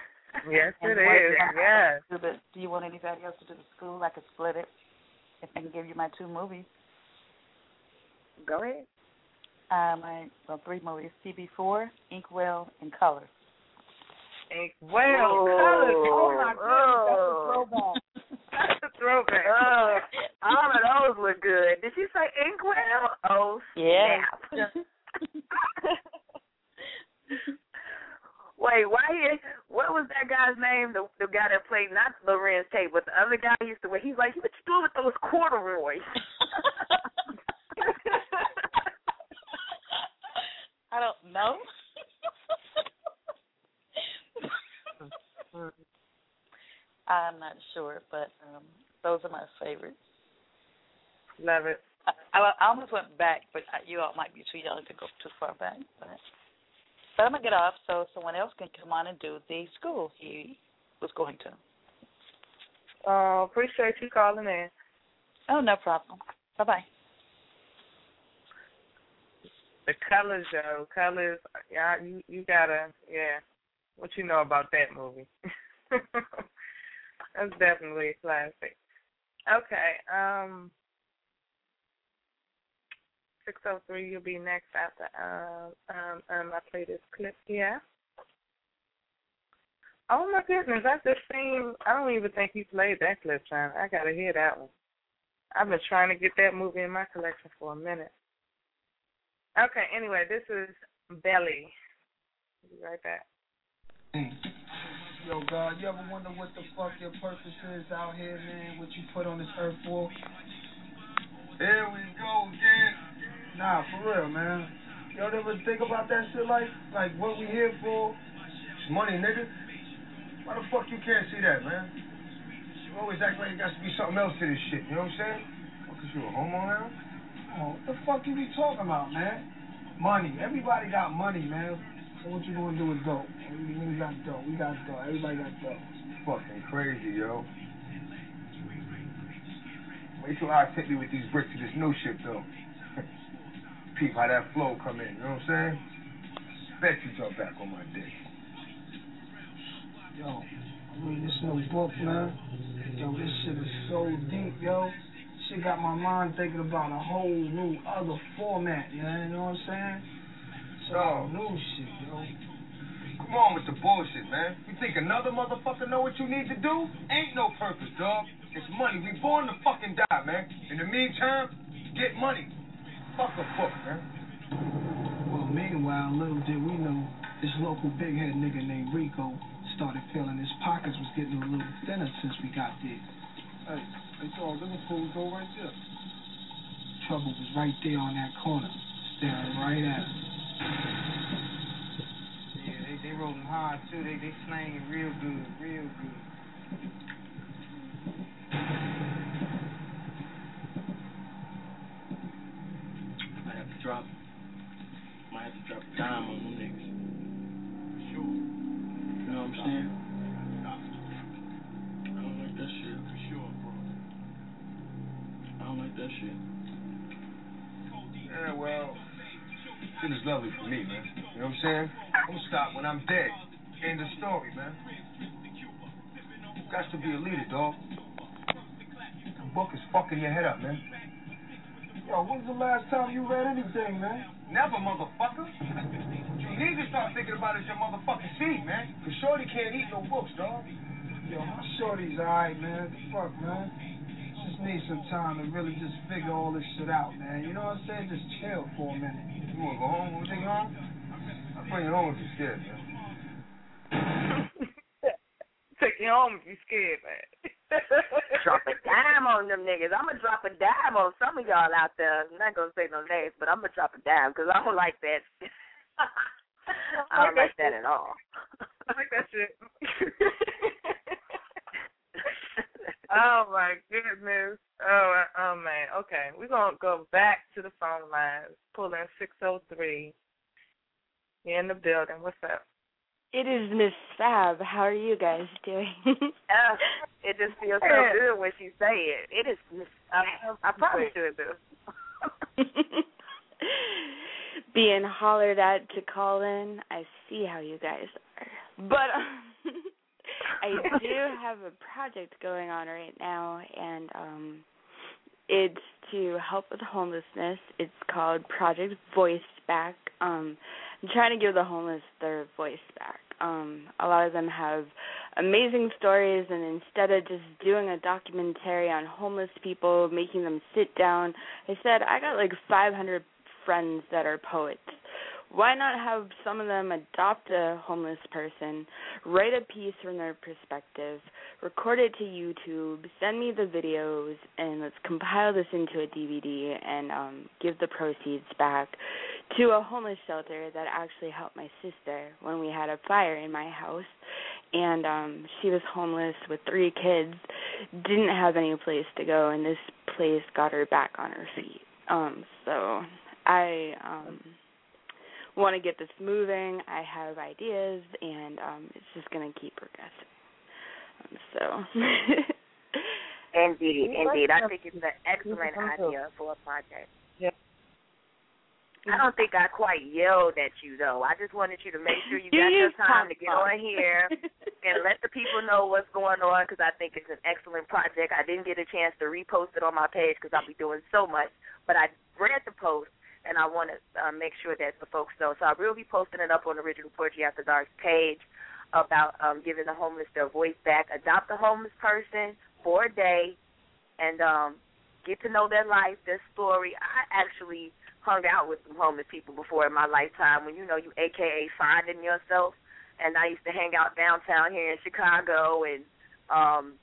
Yes, And it what- is. Yes. Do, the, do you want anybody else to do the school? I could split it. If I can give you my two movies. Go ahead. Uh, my well, three movies: CB4, Inkwell, and Color. Well, colors. Oh my Oh. goodness, that's a throwback. That's a throwback. Oh, all of those look good. Did you say Inkwell? Oh, Yeah. snap. Wait, why he, what was that guy's name? The the guy that played not Larenz Tate, but the other guy he used to wear. He's like, what you doing with those corduroys? I don't know. I'm not sure, but um those are my favorites. Love it. I, I almost went back, but I- you all might be too young to go too far back. But, but I'm gonna get off so someone else can come on and do the school he was going to. Oh, appreciate you calling in. Oh, no problem. Bye bye. The colors, yo, colors. Yeah, you you gotta, yeah. What you know about that movie? That's definitely a classic. Okay, um, six oh three. You'll be next after um um um I play this clip. Yeah. Oh my goodness, I just seen. I don't even think you played that clip, John. I gotta hear that one. I've been trying to get that movie in my collection for a minute. Okay, anyway, this is Belly. Be right back. Yo, God, you ever wonder what the fuck your purpose is out here, man? What you put on this earth for? Here we go again. Nah, for real, man. Y'all ever think about that shit like, like what we here for? It's money, nigga. Why the fuck you can't see that, man? You always act like it got to be something else to this shit, you know what I'm saying? Cause you a homo now? Oh, what the fuck you be talking about, man? Money. Everybody got money, man. So what you gonna do with dope. We, we got dope. We got dope. Everybody got dope. Fucking crazy, yo. Wait till I take me with these bricks to this new shit, though. Peep how that flow come in, you know what I'm saying? Bet you jump back on my dick. Yo, I mean, this new book, man. Yo, this shit is so deep, yo. Shit got my mind thinking about a whole new other format, man. You know what I'm saying? So new shit, yo. Come on with the bullshit, man. You think another motherfucker know what you need to do? Ain't no purpose, dog. It's money. We born to fucking die, man. In the meantime, get money. Fuck a book, man. Well, meanwhile, little did we know, this local big head nigga named Rico started feeling his pockets was getting a little thinner since we got there. Hey, hey, dog, Liverpool go right there. Trouble was right there on that corner, staring right at us. Yeah, they they rolling hard too. They they slanging real good, real good. Might have to drop. Might have to drop a dime on them niggas. Sure. You know what I'm saying? Don't like that shit. Yeah, well, shit is lovely for me, man. You know what I'm saying? I'm gonna stop when I'm dead. End of story, man. Got to be a leader, dog. The book is fucking your head up, man. Yo, when's the last time you read anything, man? Never, motherfucker. You need to start thinking about is your motherfucking seed, man. Cause Shorty can't eat no books, dog. Yo, my Shorty's alright, man. The Fuck, man. Just need some time to really just figure all this shit out, man. You know what I'm saying? Just chill for a minute. You wanna go home? Wanna take you home? I'll bring you home if you're scared, man. Take you home if you're scared, man. drop a dime on them niggas. I'm gonna drop a dime on some of y'all out there. I'm not gonna say no names, but I'm gonna drop a dime because I don't like that. I don't like that at all. I like that shit. Oh my goodness. Oh, oh man. Okay, we're gonna go back to the phone lines. Pull in six oh three. You're in the building. What's up? It is Miss Fab. How are you guys doing? Uh, it just feels so good when she say it. It is. Miss I, I promise you it does. Being hollered at to call in, I see how you guys are. But um, I do have a project going on right now, and um, it's to help with homelessness. It's called Project Voice Back. Um, I'm trying to give the homeless their voice back. Um, a lot of them have amazing stories, and instead of just doing a documentary on homeless people, making them sit down, I said I got like 500 friends that are poets. Why not have some of them adopt a homeless person, write a piece from their perspective, record it to YouTube, send me the videos, and let's compile this into a DVD and um, give the proceeds back to a homeless shelter that actually helped my sister when we had a fire in my house. And um, she was homeless with three kids, didn't have any place to go, and this place got her back on her feet. Um, so I um want to get this moving. I have ideas, and um it's just going to keep progressing. Um, so. Indeed, indeed. I think it's an excellent idea for a project. Yeah. I don't think I quite yelled at you though. I just wanted you to make sure you, You got your time to get on here and let the people know what's going on because I think it's an excellent project. I didn't get a chance to repost it on my page because I'll be doing so much, but I read the post and I want to uh, make sure that the folks know. So I will be posting it up on the Original Poetry After Dark page about um, giving the homeless their voice back. Adopt a homeless person for a day and um, get to know their life, their story. I actually hung out with some homeless people before in my lifetime when you know you AKA finding yourself. And I used to hang out downtown here in Chicago and um,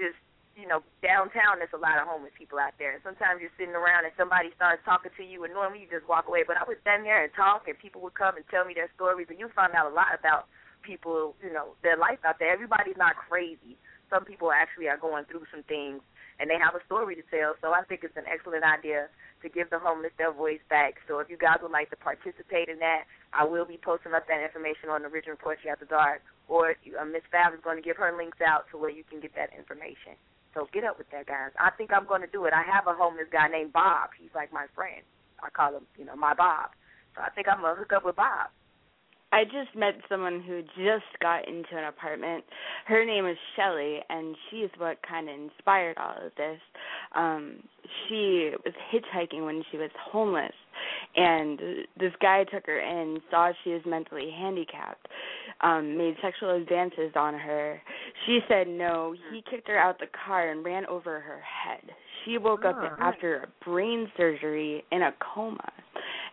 just you know, downtown there's a lot of homeless people out there. And sometimes you're sitting around and somebody starts talking to you and normally you just walk away. But I would stand there and talk and people would come and tell me their stories and you find out a lot about people, you know, their life out there. Everybody's not crazy. Some people actually are going through some things and they have a story to tell. So I think it's an excellent idea to give the homeless their voice back. So if you guys would like to participate in that, I will be posting up that information on the Original Poetry After Dark. Or uh, Miss Fab is going to give her links out to where you can get that information. So get up with that, guys. I think I'm going to do it. I have a homeless guy named Bob. He's like my friend. I call him, you know, my Bob. So I think I'm going to hook up with Bob. I just met someone who just got into an apartment. Her name is Shelly, and she's what kind of inspired all of this. Um, she was hitchhiking when she was homeless, and this guy took her in, saw she was mentally handicapped, um, made sexual advances on her. She said no. He kicked her out the car and ran over her head. She woke up Oh. after a brain surgery in a coma.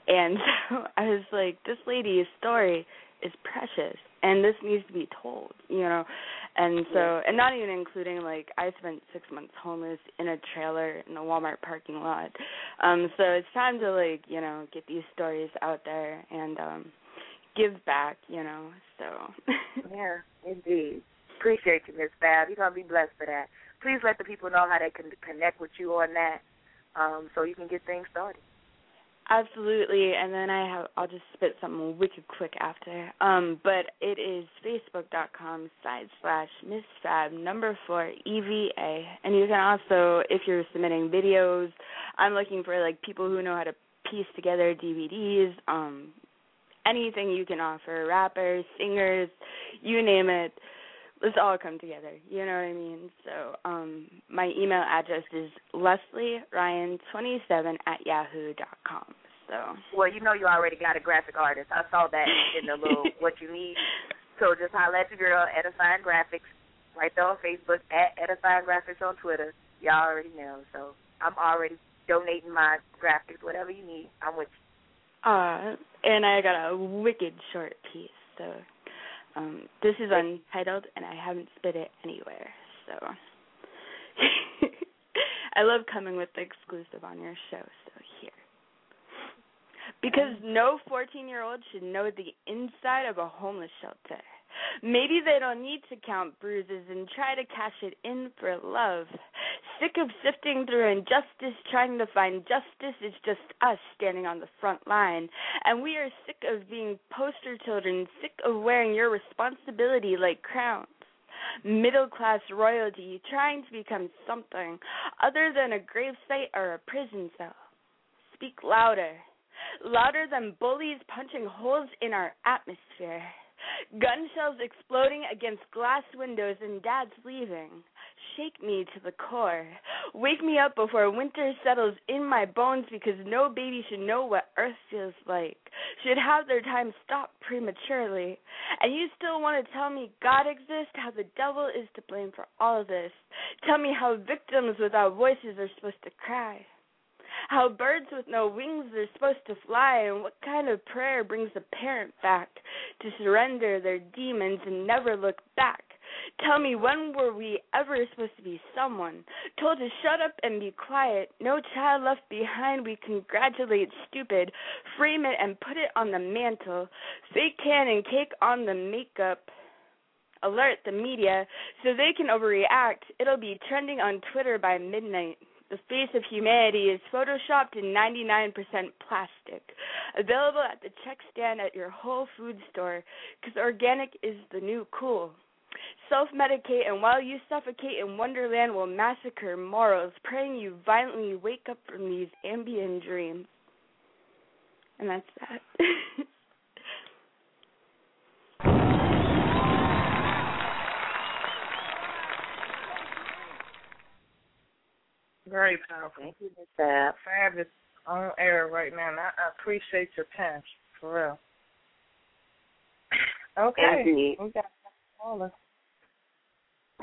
And so I was like, this lady's story is precious and this needs to be told, you know. And so and not even including like I spent six months homeless in a trailer in a Walmart parking lot. Um, so it's time to like, you know, get these stories out there and um give back, you know. So Yeah, indeed. Appreciate you, Miss Fab. You're going to be blessed for that. Please let the people know how they can connect with you on that um, so you can get things started. Absolutely, and then I have I'll just spit something wicked quick after. Um, but it is facebook.com side slash Miss Fab number four EVA, and you can also if you're submitting videos, I'm looking for like people who know how to piece together DVDs, um, anything you can offer, rappers, singers, you name it. Let's all come together. You know what I mean? So, um, my email address is Leslie Ryan twenty seven at yahoo dot com. So Well, you know you already got a graphic artist. I saw that in the little what you need. So just holler at your girl, Edifying Graphics, right there on Facebook, at Edifying Graphics on Twitter. Y'all already know. So I'm already donating my graphics, whatever you need. I'm with you. Uh, and I got a wicked short piece. So, um, this is untitled, and I haven't spit it anywhere. So, I love coming with the exclusive on your show. So because no 14-year-old should know the inside of a homeless shelter. Maybe they don't need to count bruises and try to cash it in for love. Sick of sifting through injustice, trying to find justice is just us standing on the front line. And we are sick of being poster children, sick of wearing your responsibility like crowns. Middle class royalty, trying to become something other than a gravesite or a prison cell. Speak louder. Louder than bullies punching holes in our atmosphere. Gun shells exploding against glass windows and dads leaving. Shake me to the core. Wake me up before winter settles in my bones because no baby should know what earth feels like. Should have their time stop prematurely. And you still want to tell me God exists, how the devil is to blame for all of this. Tell me how victims without voices are supposed to cry how birds with no wings are supposed to fly, and what kind of prayer brings a parent back to surrender their demons and never look back. Tell me, when were we ever supposed to be someone? Told to shut up and be quiet. No child left behind. We congratulate stupid. Frame it and put it on the mantle. Fake tan and cake on the makeup. Alert the media so they can overreact. It'll be trending on Twitter by midnight The face of humanity is photoshopped in 99% plastic. Available at the check stand at your Whole Food store because organic is the new cool. Self medicate, and while you suffocate in Wonderland, will massacre morals, praying you violently wake up from these ambient dreams. And that's that. Very powerful. Thank you, Miss Fab. Fab is on air right now, and I, I appreciate your pen, for real. Okay. Indeed. We got caller.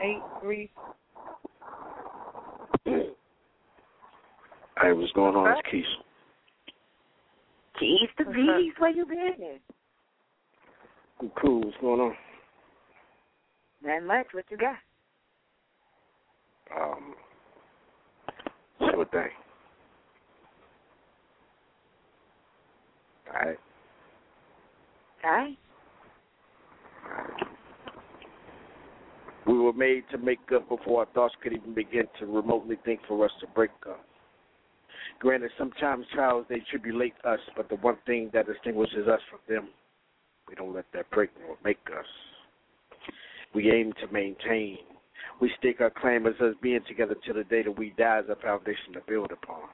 Eight three. Hey, what's going on? It's Keith. Keys to bees, where you been? I'm cool. What's going on? Not much. What you got? Um, sure thing. All right. Hi. We were made to make up before our thoughts could even begin to remotely think for us to break up. Granted, sometimes trials they tribulate us, but the one thing that distinguishes us from them, we don't let that break or make us. We aim to maintain. We stake our claim as us being together till the day that we die as a foundation to build upon.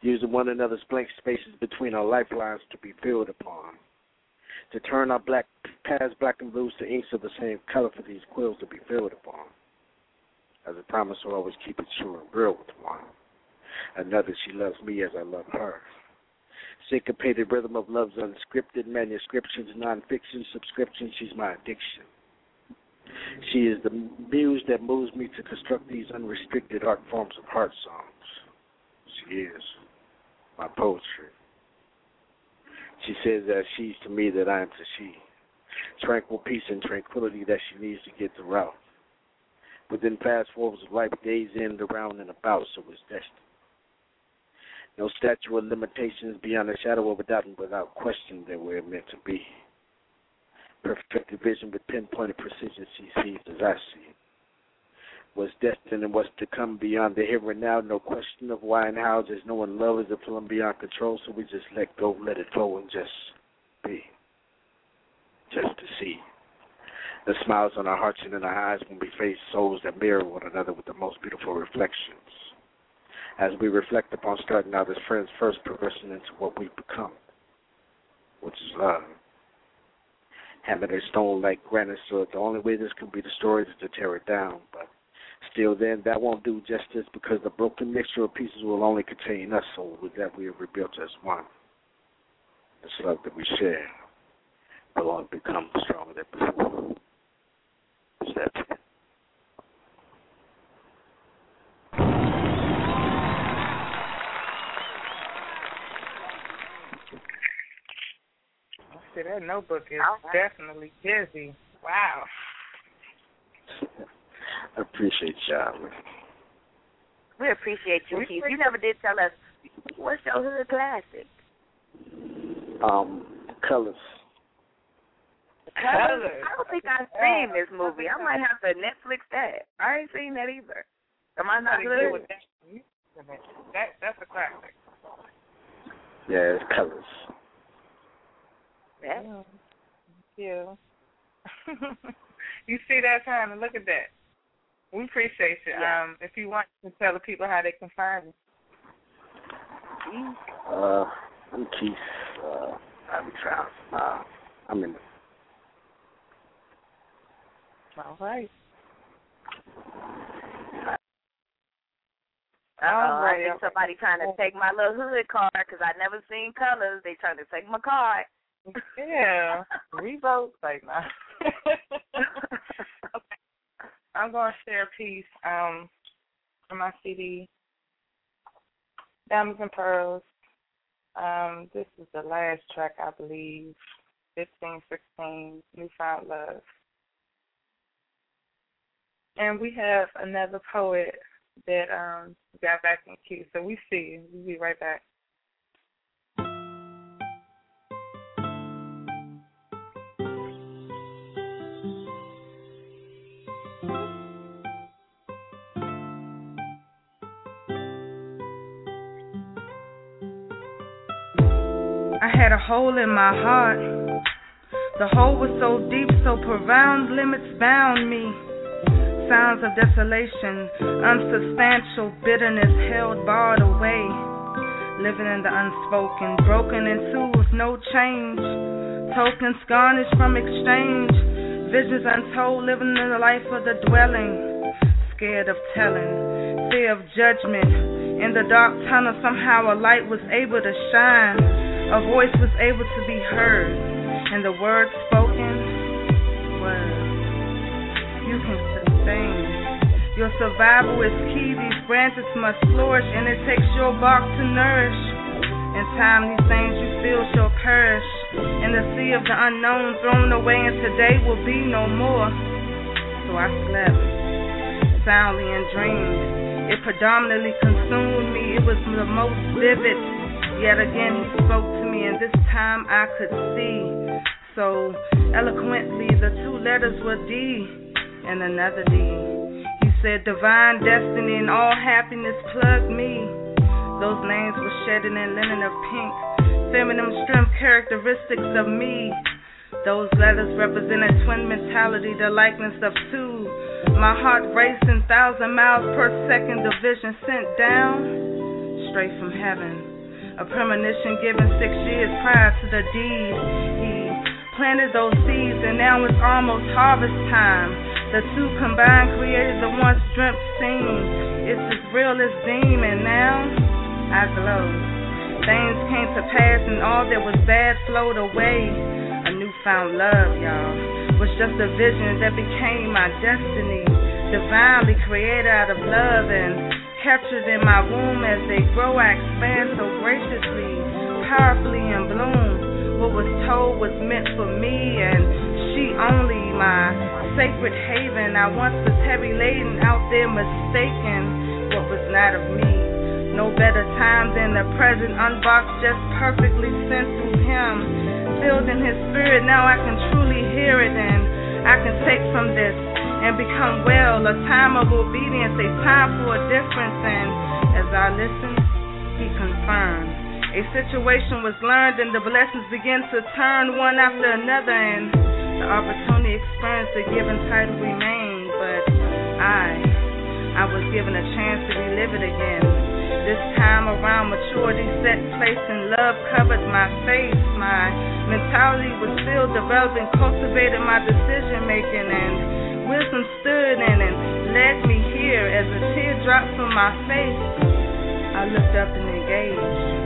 Using one another's blank spaces between our lifelines to be built upon. To turn our black past black and blues to inks of the same color for these quills to be filled upon. As a promise to always keep it true and real with one. Another, she loves me as I love her. Syncopated rhythm of love's unscripted manuscriptions, nonfiction subscription, she's my addiction. She is the muse that moves me to construct these unrestricted art forms of heart songs. She is my poetry. She says that she's to me that I am to she. Tranquil peace and tranquility that she needs to get throughout. Within fast forwards of life, days end around and about, so it's destined. No statute of limitations beyond a shadow of a doubt and without question that we're meant to be. Perfected vision with pinpointed precision she sees as I see it. What's destined and what's to come beyond the here and now, no question of why and how, just knowing love is a film beyond control, so we just let go, let it flow, and just be. Just to see. The smiles on our hearts and in our eyes when we face souls that mirror one another with the most beautiful reflections as we reflect upon starting out as friends, first progressing into what we become, which is love. Hammered and stone like granite, so the only way this can be story is to tear it down. But still, then that won't do justice because the broken mixture of pieces will only contain us. So with that, we are rebuilt as one. This love that we share will all become stronger than before. So that's it. See, that notebook is definitely busy. Wow. I appreciate y'all. We appreciate you, Keith. You never did tell us what's your hood classic. Um, colors. Colors. I don't think I've seen this movie. I might have to Netflix that. I ain't seen that either. Am I not Gotta good? with that. That that's a classic. Yeah, it's colors. Yeah. Thank you. you see that time and look at that. We appreciate you. Yeah. Um, if you want to tell the people how they can find you. Uh, I'm Keith. Uh, I'm trying. Uh, I'm in. The- All right. Uh, All I right. think somebody trying to take my little hood card because I never seen colors. They trying to take my card. Yeah. Revote. Like, nah. okay. I'm going to share a piece um, from my CD, Diamonds and Pearls. Um, this is the last track, I believe, 15, 16, Newfound Love. And we have another poet that um got back in queue. So we see you. We'll be right back. Had a hole in my heart. The hole was so deep, so profound, limits bound me. Sounds of desolation, unsubstantial bitterness held barred away. Living in the unspoken, broken in two with no change. Tokens garnished from exchange. Visions untold, living in the life of the dwelling. Scared of telling, fear of judgment. In the dark tunnel, somehow a light was able to shine. A voice was able to be heard. And the words spoken was, You can sustain. Your survival is key. These branches must flourish, and it takes your bark to nourish. In time, these things you feel shall perish. In the sea of the unknown, thrown away, and today will be no more. So I slept soundly and dreamed. It predominantly consumed me. It was the most vivid. Yet again, he spoke to me, and this time I could see. So eloquently, the two letters were D and another D. He said, Divine destiny and all happiness plug me. Those names were shedding in linen of pink, feminine strength characteristics of me. Those letters represented twin mentality, the likeness of two. My heart racing thousand miles per second, the vision sent down straight from heaven. A premonition given six years prior to the deed. He planted those seeds, and now it's almost harvest time. The two combined created the once dreamt scene. It's as real as deem, and now I glow. Things came to pass, and all that was bad flowed away. A newfound love, y'all, was just a vision that became my destiny. Divinely created out of love and captured in my womb as they grow, I expand so graciously, powerfully, and bloom. What was told was meant for me, and she only my sacred haven. I once was heavy laden out there mistaken what was not of me. No better time than the present, unboxed just perfectly sent through him. Filled in his spirit, now I can truly hear it, and I can take from this and become well. A time of obedience, a time for a difference, and as I listened, he confirmed. A situation was learned, and the blessings began to turn one after another, and the opportunity experience the given title remained. But I, I was given a chance to relive it again. This time around, maturity set place and love covered my face. My mentality was still developing, cultivated my decision making, and wisdom stood in and led me here as a tear dropped from my face. I looked up and engaged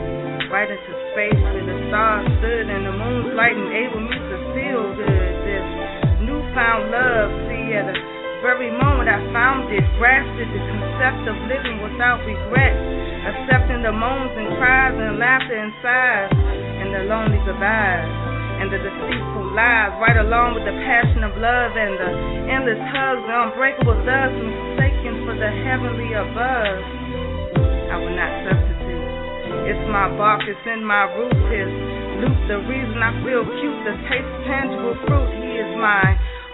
right into space where the stars stood and the moon's light enabled me to feel good. This newfound love, see, at the very moment I found it, grasped the concept of living without regret, accepting the moans and cries and laughter and sighs, and the lonely goodbyes, and the deceitful lies, right along with the passion of love and the endless hugs, the unbreakable thus mistaken for the heavenly above. I will not substitute. It's my bark, it's in my root, it's loot, the reason I feel cute, the taste tangible fruit. He is my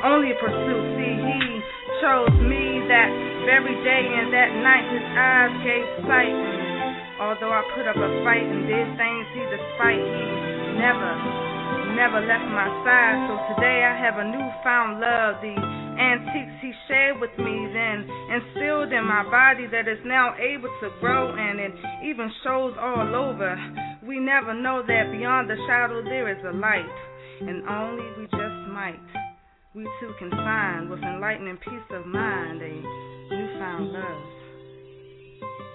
only pursuit. See, he chose me that very day and that night his eyes gave sight. Although I put up a fight and did things he despite, he never, never left my side. So today I have a newfound love. The antiques he shared with me then instilled in my body that is now able to grow and it even shows all over. We never know that beyond the shadow there is a light, and only we just might we too can find with enlightening peace of mind a newfound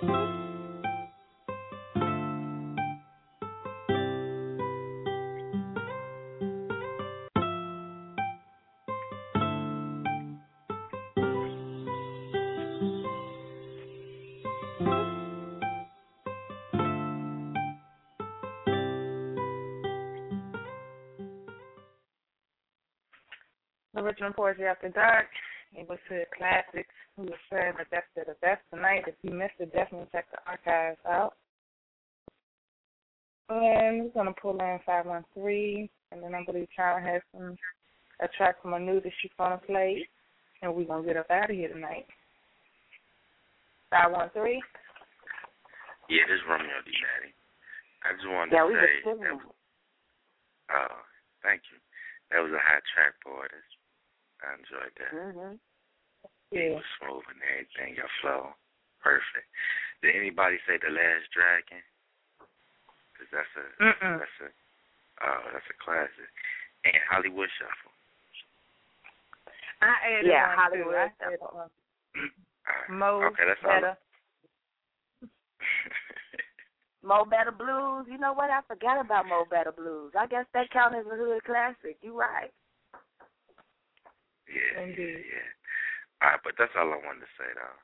love. Original Poetry After Dark. It was to classics. We were sharing the best of the best tonight. If you missed it, definitely check the archives out. And we're gonna pull in five one three, and then be trying to have some a track from a new that she's gonna play, and we're gonna get up out of here tonight. Five one three. Yeah, this is Romeo D. Daddy. I just wanted Yeah, to we say just that, Oh, thank you. That was a hot track, for That's, I enjoyed that. Mhm. It was smooth and everything. Your flow, perfect. Did anybody say the Last Dragon? Cause that's a Mm-mm. that's a oh that's a classic. And Hollywood Shuffle. I added Yeah, one Hollywood too. I Shuffle. added one. Alright. Mo okay, that's all. better. Mo Better Blues. You know what? I forgot about Mo Better Blues. I guess that counts as a hood classic. You right. Yeah, Indeed. yeah, yeah. All right, but that's all I wanted to say, though.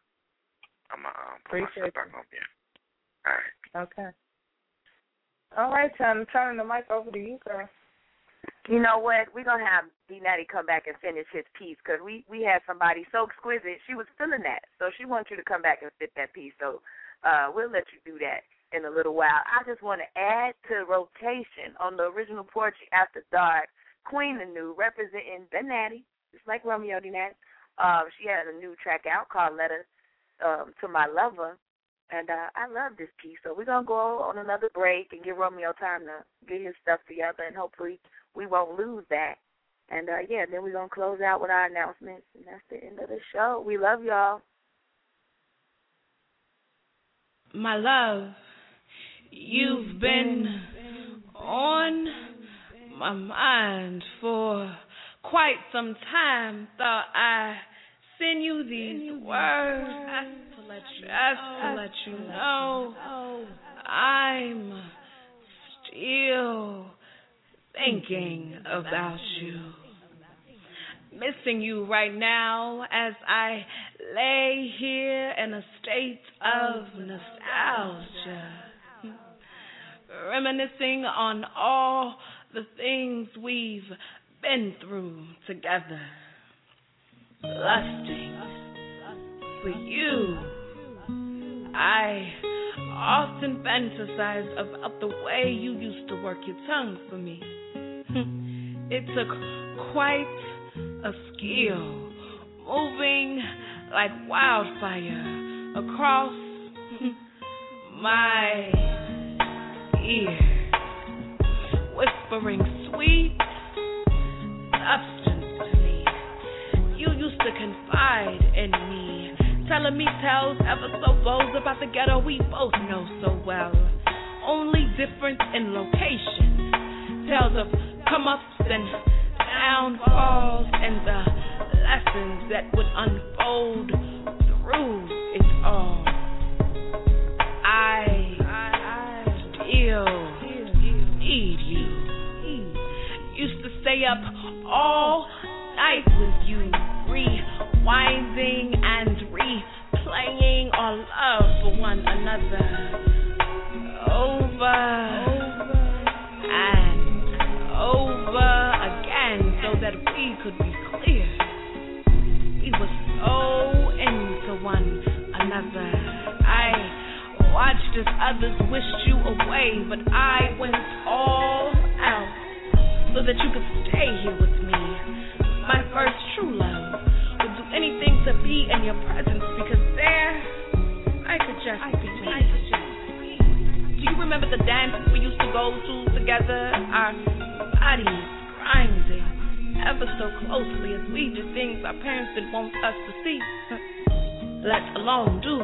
I'm gonna um, put Appreciate myself back on mute. All right. Okay. All right, time turning the mic over to you, girl. You know what? We're gonna have D Natty come back and finish his piece because we we had somebody so exquisite. She was feeling that, so she wants you to come back and fit that piece. So uh, we'll let you do that in a little while. I just want to add to rotation on the original Poetry After Dark. Queen the New representing the Natty, just like Romeo D Natty. Um, she had a new track out called Letter um, to My Lover, and uh, I love this piece. So we're gonna go on another break and give Romeo time to get his stuff together, and hopefully we won't lose that. And uh yeah, then we're gonna close out with our announcements and that's the end of the show. We love y'all. My love, you've been on my mind for quite some time. Thought I send you these words just to let you, just to let you know I'm still thinking about you. Missing you right now as I lay here in a state of nostalgia. Reminiscing on all the things we've been through together. Lusting for you. I often fantasize about the way you used to work your tongue for me. It took quite a skill, moving like wildfire across my ear, whispering sweet substance to me. You used to confide in me, telling me tales ever so bold about the ghetto we both know so well. Only difference in location, tales of come ups and downfalls, and the lessons that would unfold through it all. I, still need you. Used to stay up all night with you, rewinding and replaying our love for one another. Over and over again so that we could be clear. We were so into one another. I watched as others wished you away, but I went all out so that you could stay here with me. My first true love would do anything to be in your presence because there I could just be. I could just be. Do you remember the dances we used to go to together? Our bodies grinding ever so closely as we did things our parents didn't want us to see, let alone do.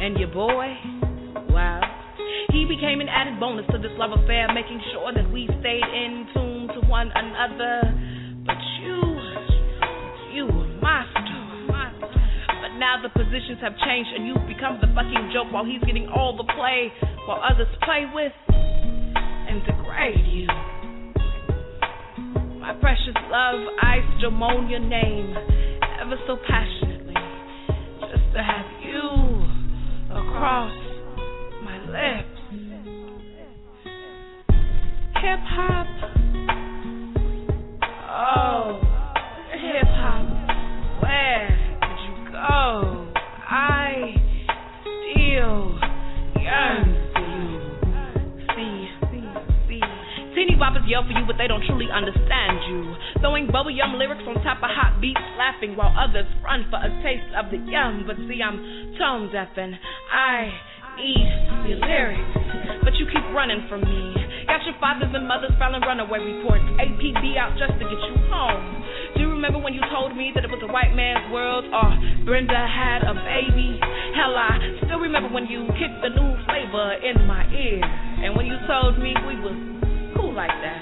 And your boy, well, he became an added bonus to this love affair, making sure that we stayed in tune to one another. But you, you were my star. But now the positions have changed and you've become the fucking joke while he's getting all the play, while others play with and degrade you. My precious love, I moan your name ever so passionately, just to have you across Eh. lips. Hip hop, oh, hip hop, where did you go? I still yearn for you. See, see, see. Teeny boppers yell for you, but they don't truly understand you. Throwing bubble bubblegum lyrics on top of hot beats, laughing while others run for a taste of the yum. But see, I'm tone deaf and I need your lyrics, but you keep running from me. Got your fathers and mothers filing runaway reports. APB out just to get you home. Do you remember when you told me that it was a white man's world? Or Brenda had a baby? Hell, I still remember when you kicked the new flavor in my ear. And when you told me we was cool like that.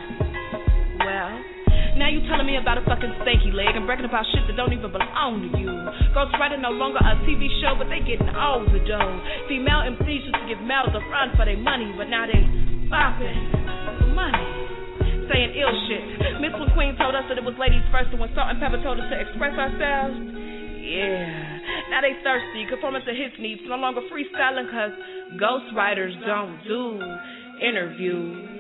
Well, now you telling me about a fucking stanky leg and bragging about shit that don't even belong to you. Ghost Rider no longer a TV show, but they getting all the dough. Female MCs used to give males a run for their money, but now they bopping for money. Saying ill shit. Miss McQueen told us that it was ladies first, and when Salt-N-Pepa told us to express ourselves, yeah. Now they thirsty, conforming to his needs, no longer freestyling, cause Ghost Riders don't do interviews.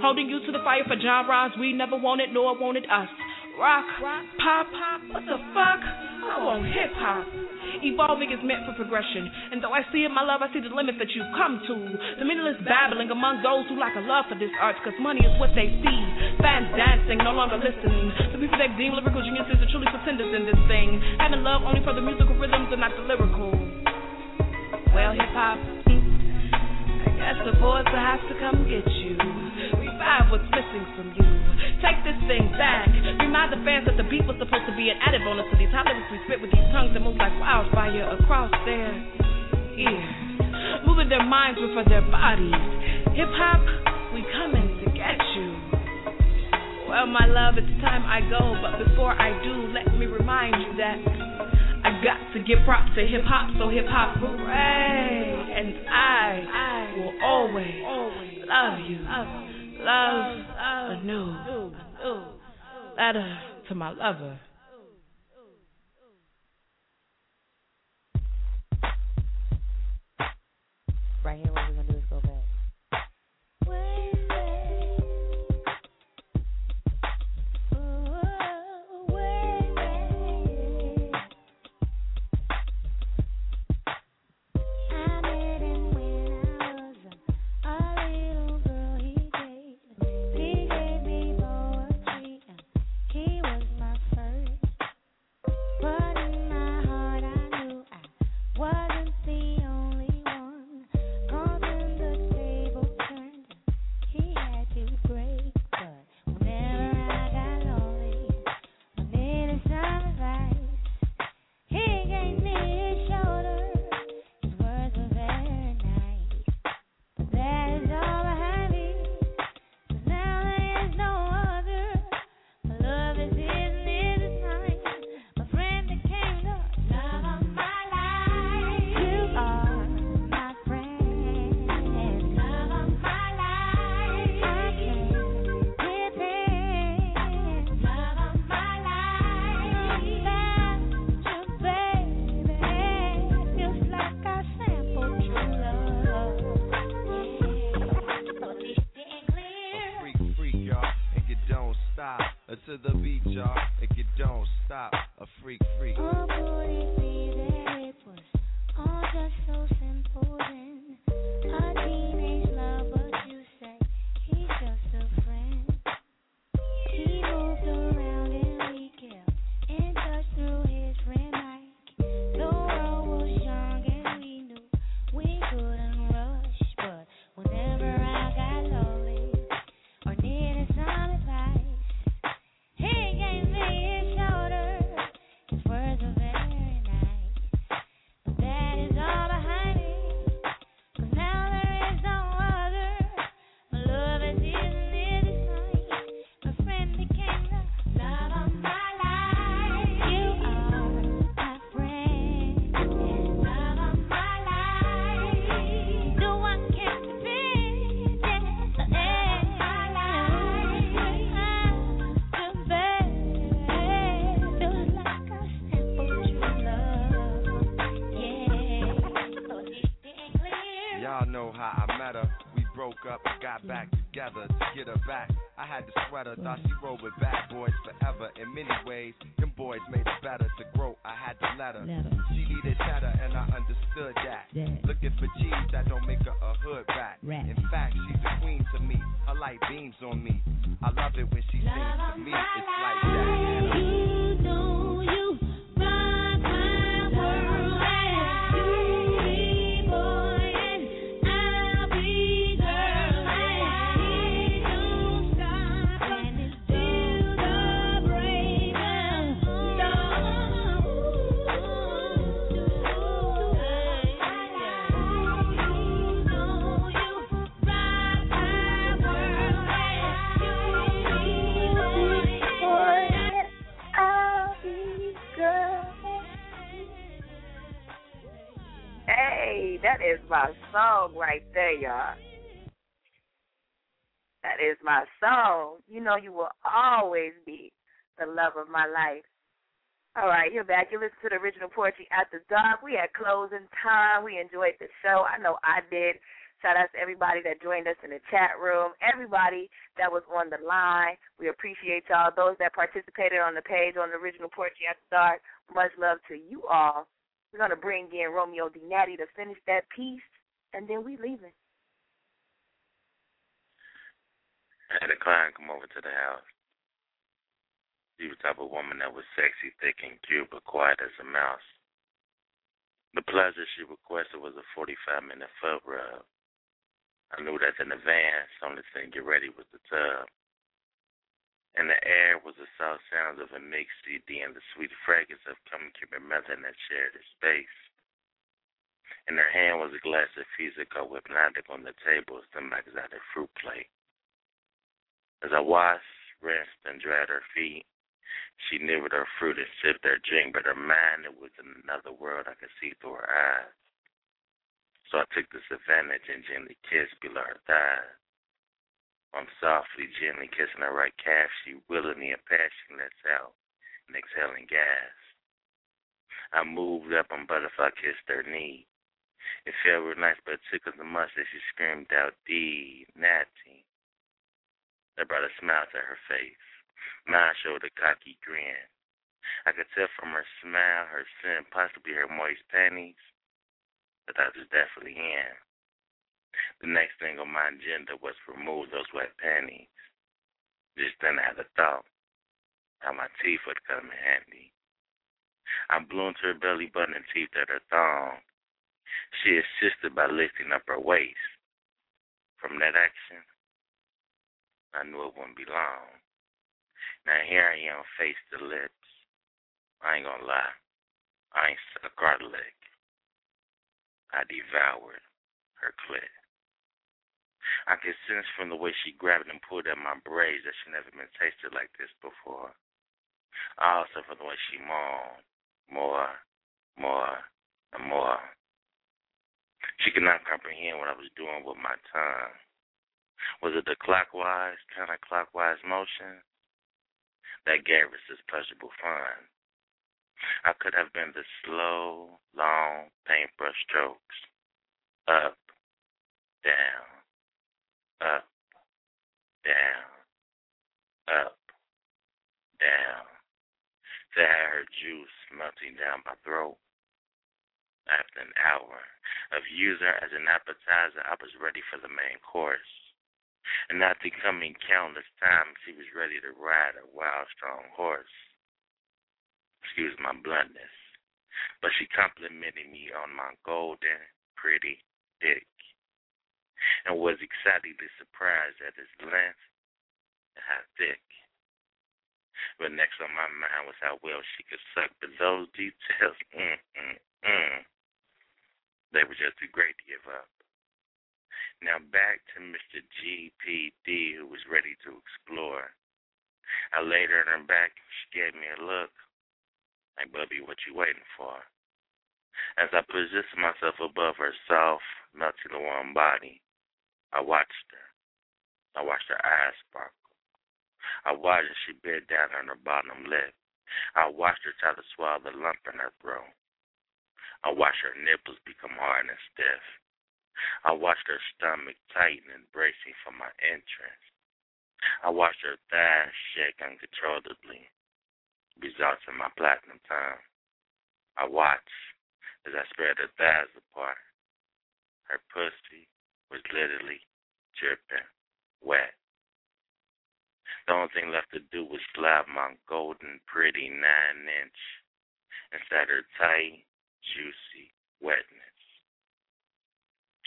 Holding you to the fire for John Ross, we never wanted nor wanted us. Rock, pop, pop, what the fuck? I want hip hop. Evolving is meant for progression, and though I see it, my love, I see the limits that you've come to. The meaningless babbling among those who lack a love for this art, cause money is what they see. Fans dancing, no longer listening. The people they deem lyrical geniuses are truly pretenders in this thing. Having love only for the musical rhythms and not the lyrical. Well, hip hop, I guess the boys will have to come get you. Revive what's missing from you. Take this thing back. Remind the fans that the beat was supposed to be an added bonus to these lyrics we spit with these tongues that move like wildfire across their ears. Moving their minds before their bodies. Hip hop, we coming to get you. Well, my love, it's time I go, but before I do, let me remind you that I got to give props to hip hop, so hip hop, hooray! And I, I will always, always love you, love anew. Letter to my lover. Right here, what we're gonna my life. All right, you're back. You listen to the original Poetry After Dark. We had closing time. We enjoyed the show. I know I did. Shout out to everybody that joined us in the chat room, everybody that was on the line. We appreciate y'all. Those that participated on the page on the original Poetry After Dark, much love to you all. We're going to bring in Romeo D. Natty to finish that piece, and then we leaving. I had a client come over to the house. She was the type of woman that was sexy, thick, and cute, but quiet as a mouse. The pleasure she requested was a 45 minute foot rub. I knew that in advance, only thing get ready was the tub. In the air was the soft sounds of a mixed CD and the sweet fragrance of coming Cuban melon that shared its space. In her hand was a glass of Physico Hpnotiq on the table, some exotic fruit plate. As I washed, rinsed, and dried her feet, she nibbled her fruit and sipped her drink, but her mind it was in another world I could see through her eyes. So I took this advantage and gently kissed below her thighs. I'm softly, gently kissing her right calf. She willingly and passionately lets out an exhaling gas. I moved up and butterfly kissed her knee. It felt real nice, but it tickled the as she screamed out, D, Natty. That brought a smile to her face. Mine showed a cocky grin. I could tell from her smile, her scent, possibly her moist panties, that I was definitely in. The next thing on my agenda was to remove those wet panties. Just then I had a thought how my teeth would come in handy. I blew into her belly button and teethed at her thong. She assisted by lifting up her waist. From that action, I knew it wouldn't be long. Now here I am, face to lips. I ain't gonna lie, I ain't suck cartilage. I devoured her clit. I could sense from the way she grabbed and pulled at my braids that she never been tasted like this before. I Also from the way she moaned, more, more, and more. She could not comprehend what I was doing with my tongue. Was it the clockwise, counterclockwise motion that this pleasurable fun? I could have been the slow, long paintbrush strokes. Up, down, up, down, up, down. To have her juice melting down my throat. After an hour of using her as an appetizer, I was ready for the main course. And after coming countless times, she was ready to ride a wild, strong horse. Excuse my bluntness, but she complimented me on my golden, pretty dick and was excitedly surprised at its length and how thick. But next on my mind was how well she could suck, but those details, mm, mm, mm, they were just too great to give up. Now back to Mr. GPD, who was ready to explore. I laid her on her back. She gave me a look. Like, Bubby, what you waiting for? As I positioned myself above her soft, melting warm body, I watched her. I watched her eyes sparkle. I watched as she bit down on her bottom lip. I watched her try to swallow the lump in her throat. I watched her nipples become hard and stiff. I watched her stomach tighten and bracing for my entrance. I watched her thighs shake uncontrollably, results in my platinum time. I watched as I spread her thighs apart. Her pussy was literally dripping wet. The only thing left to do was slap my golden, pretty nine inch inside her tight, juicy wetness.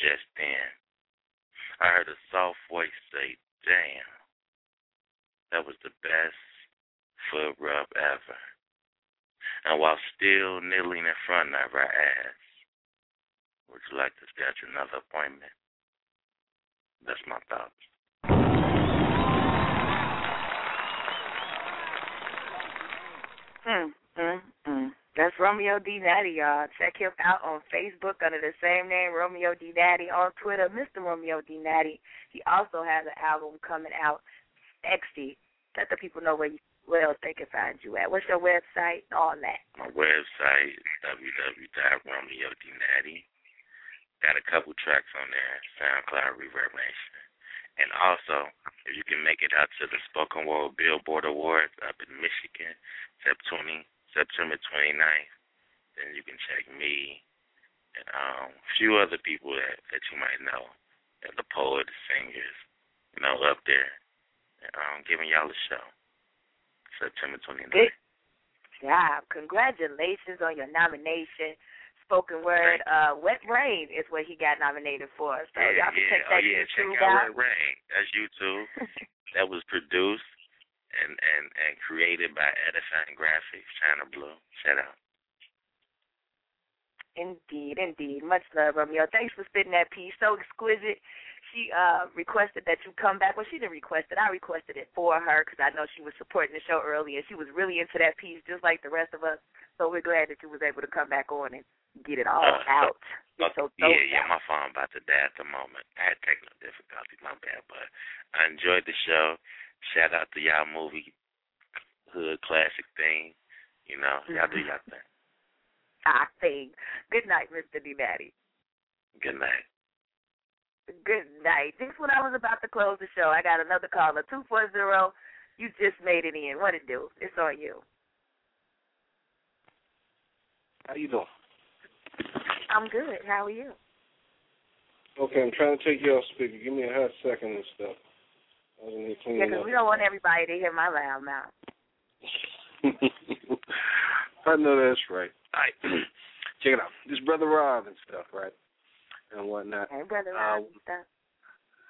Just then, I heard a soft voice say, Damn, that was the best foot rub ever. And while still kneeling in front of her, I asked, Would you like to schedule another appointment? That's my thoughts. Mm, mm, mm. That's Romeo D. Natty, y'all. Check him out on Facebook under the same name, Romeo D. Natty. On Twitter, Mr. Romeo D. Natty. He also has an album coming out, Sexy. Let the people know where you, where else they can find you at. What's your website? and All that. My website is www.romeodnatty. Got a couple tracks on there, SoundCloud ReverbNation. And also, if you can make it out to the Spoken Word Billboard Awards up in Michigan, September September 29th, then you can check me and um, a few other people that, that you might know, and the poets, singers, you know, up there, um, giving y'all a show. September 29th. Good job. Congratulations on your nomination. Spoken Word, uh, Wet Rain is what he got nominated for. So yeah, y'all can yeah. check that oh, yeah, check YouTube out out. Red Rain. That's YouTube. that was produced and, and, and created by Edifying Graphics, Chyna Blue. Shout out. Indeed, indeed. Much love, Romeo. Thanks for spitting that piece. So exquisite. She uh requested that you come back. Well, she didn't request it. I requested it for her because I know she was supporting the show early and She was really into that piece, just like the rest of us. So we're glad that you was able to come back on and get it all Uh, out. Uh, so yeah, yeah, my phone about to die at the moment. I had technical difficulties, my bad, but I enjoyed the show. Shout out to y'all movie hood classic thing. You know, y'all do mm-hmm. y'all thing. I think. Good night, Mr. D. Daddy. Good night. Good night. Just when I was about to close the show, I got another caller, two four zero. You just made it in. What it do? It's on you. How you doing? I'm good. How are you? Okay, I'm trying to take you off speaker. Give me a hot second and stuff. I was in here Yeah, cleaning 'cause we don't want everybody to hear my loud mouth. I know that's right. All right. Check it out. This brother Rob and stuff, right? And whatnot. Hey, brother Uh, Rob and stuff.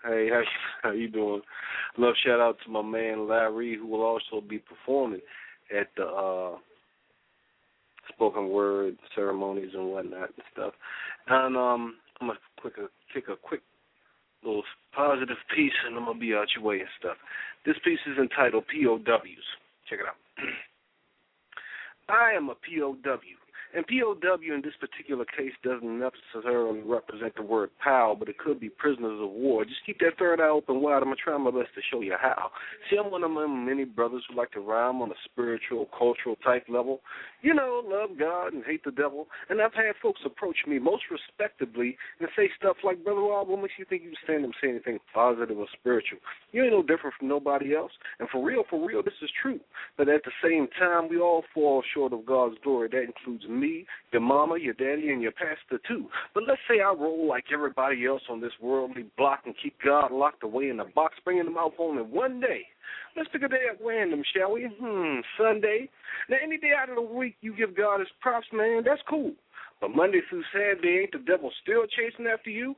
Hey, how how you doing? Love shout out to my man Larry, who will also be performing at the uh spoken word ceremonies and whatnot and stuff. And um, I'm gonna quick kick a quick little positive piece, and I'm gonna be out your way and stuff. This piece is entitled POWs. Check it out. I am a POW. And POW in this particular case doesn't necessarily represent the word POW, but it could be prisoners of war. Just keep that third eye open wide. I'm going to try my best to show you how. See, I'm one of my many brothers who like to rhyme on a spiritual, cultural type level. You know, love God and hate the devil. And I've had folks approach me most respectably and say stuff like, Brother Rob, what makes you think you stand up saying anything positive or spiritual? You ain't no different from nobody else. And for real, for real, this is true. But at the same time, we all fall short of God's glory. That includes me, your mama, your daddy, and your pastor too. But let's say I roll like everybody else on this worldly block and keep God locked away in a box, bringing him out only one day. Let's pick a day at random, shall we? Hmm, Sunday. Now, any day out of the week you give God his props, man, that's cool. But Monday through Saturday, ain't the devil still chasing after you?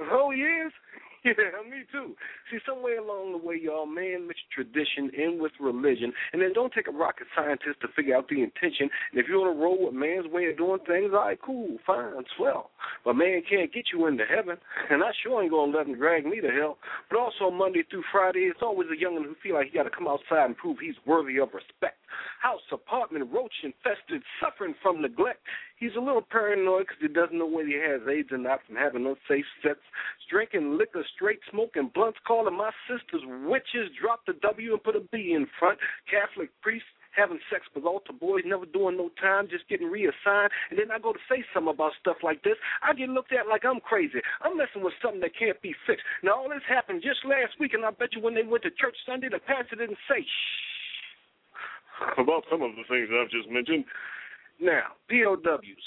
Oh, he is? Yeah, me too. See, somewhere along the way, y'all man mixed tradition in with religion, and then don't take a rocket scientist to figure out the intention. And if you want to roll with man's way of doing things, all right, cool, fine, swell. But man can't get you into heaven, and I sure ain't gonna let him drag me to hell. But also Monday through Friday, it's always a youngin' who feel like he got to come outside and prove he's worthy of respect. House, apartment, roach infested, suffering from neglect. He's a little paranoid because he doesn't know whether he has AIDS or not from having unsafe sex. Drinking liquor, straight smoking blunts, calling my sisters witches, drop the W and put a B in front. Catholic priests having sex with altar boys, never doing no time, just getting reassigned. And then I go to say something about stuff like this. I get looked at like I'm crazy. I'm messing with something that can't be fixed. Now, all this happened just last week, and I bet you when they went to church Sunday, the pastor didn't say shh about some of the things I've just mentioned. Now, POWs,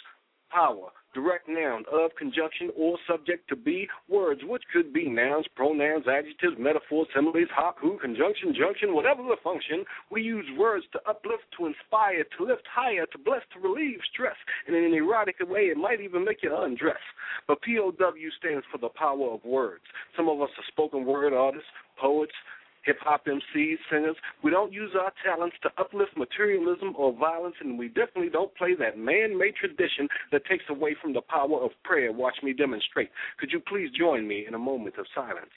power, direct noun of conjunction or subject to be words, which could be nouns, pronouns, adjectives, metaphors, similes, haiku, conjunction, junction, whatever the function. We use words to uplift, to inspire, to lift higher, to bless, to relieve stress. And in an erotic way, it might even make you undress. But POW stands for the power of words. Some of us are spoken word artists, poets, hip hop MCs, singers. We don't use our talents to uplift materialism or violence, and we definitely don't play that man made tradition that takes away from the power of prayer. Watch me demonstrate. Could you please join me in a moment of silence?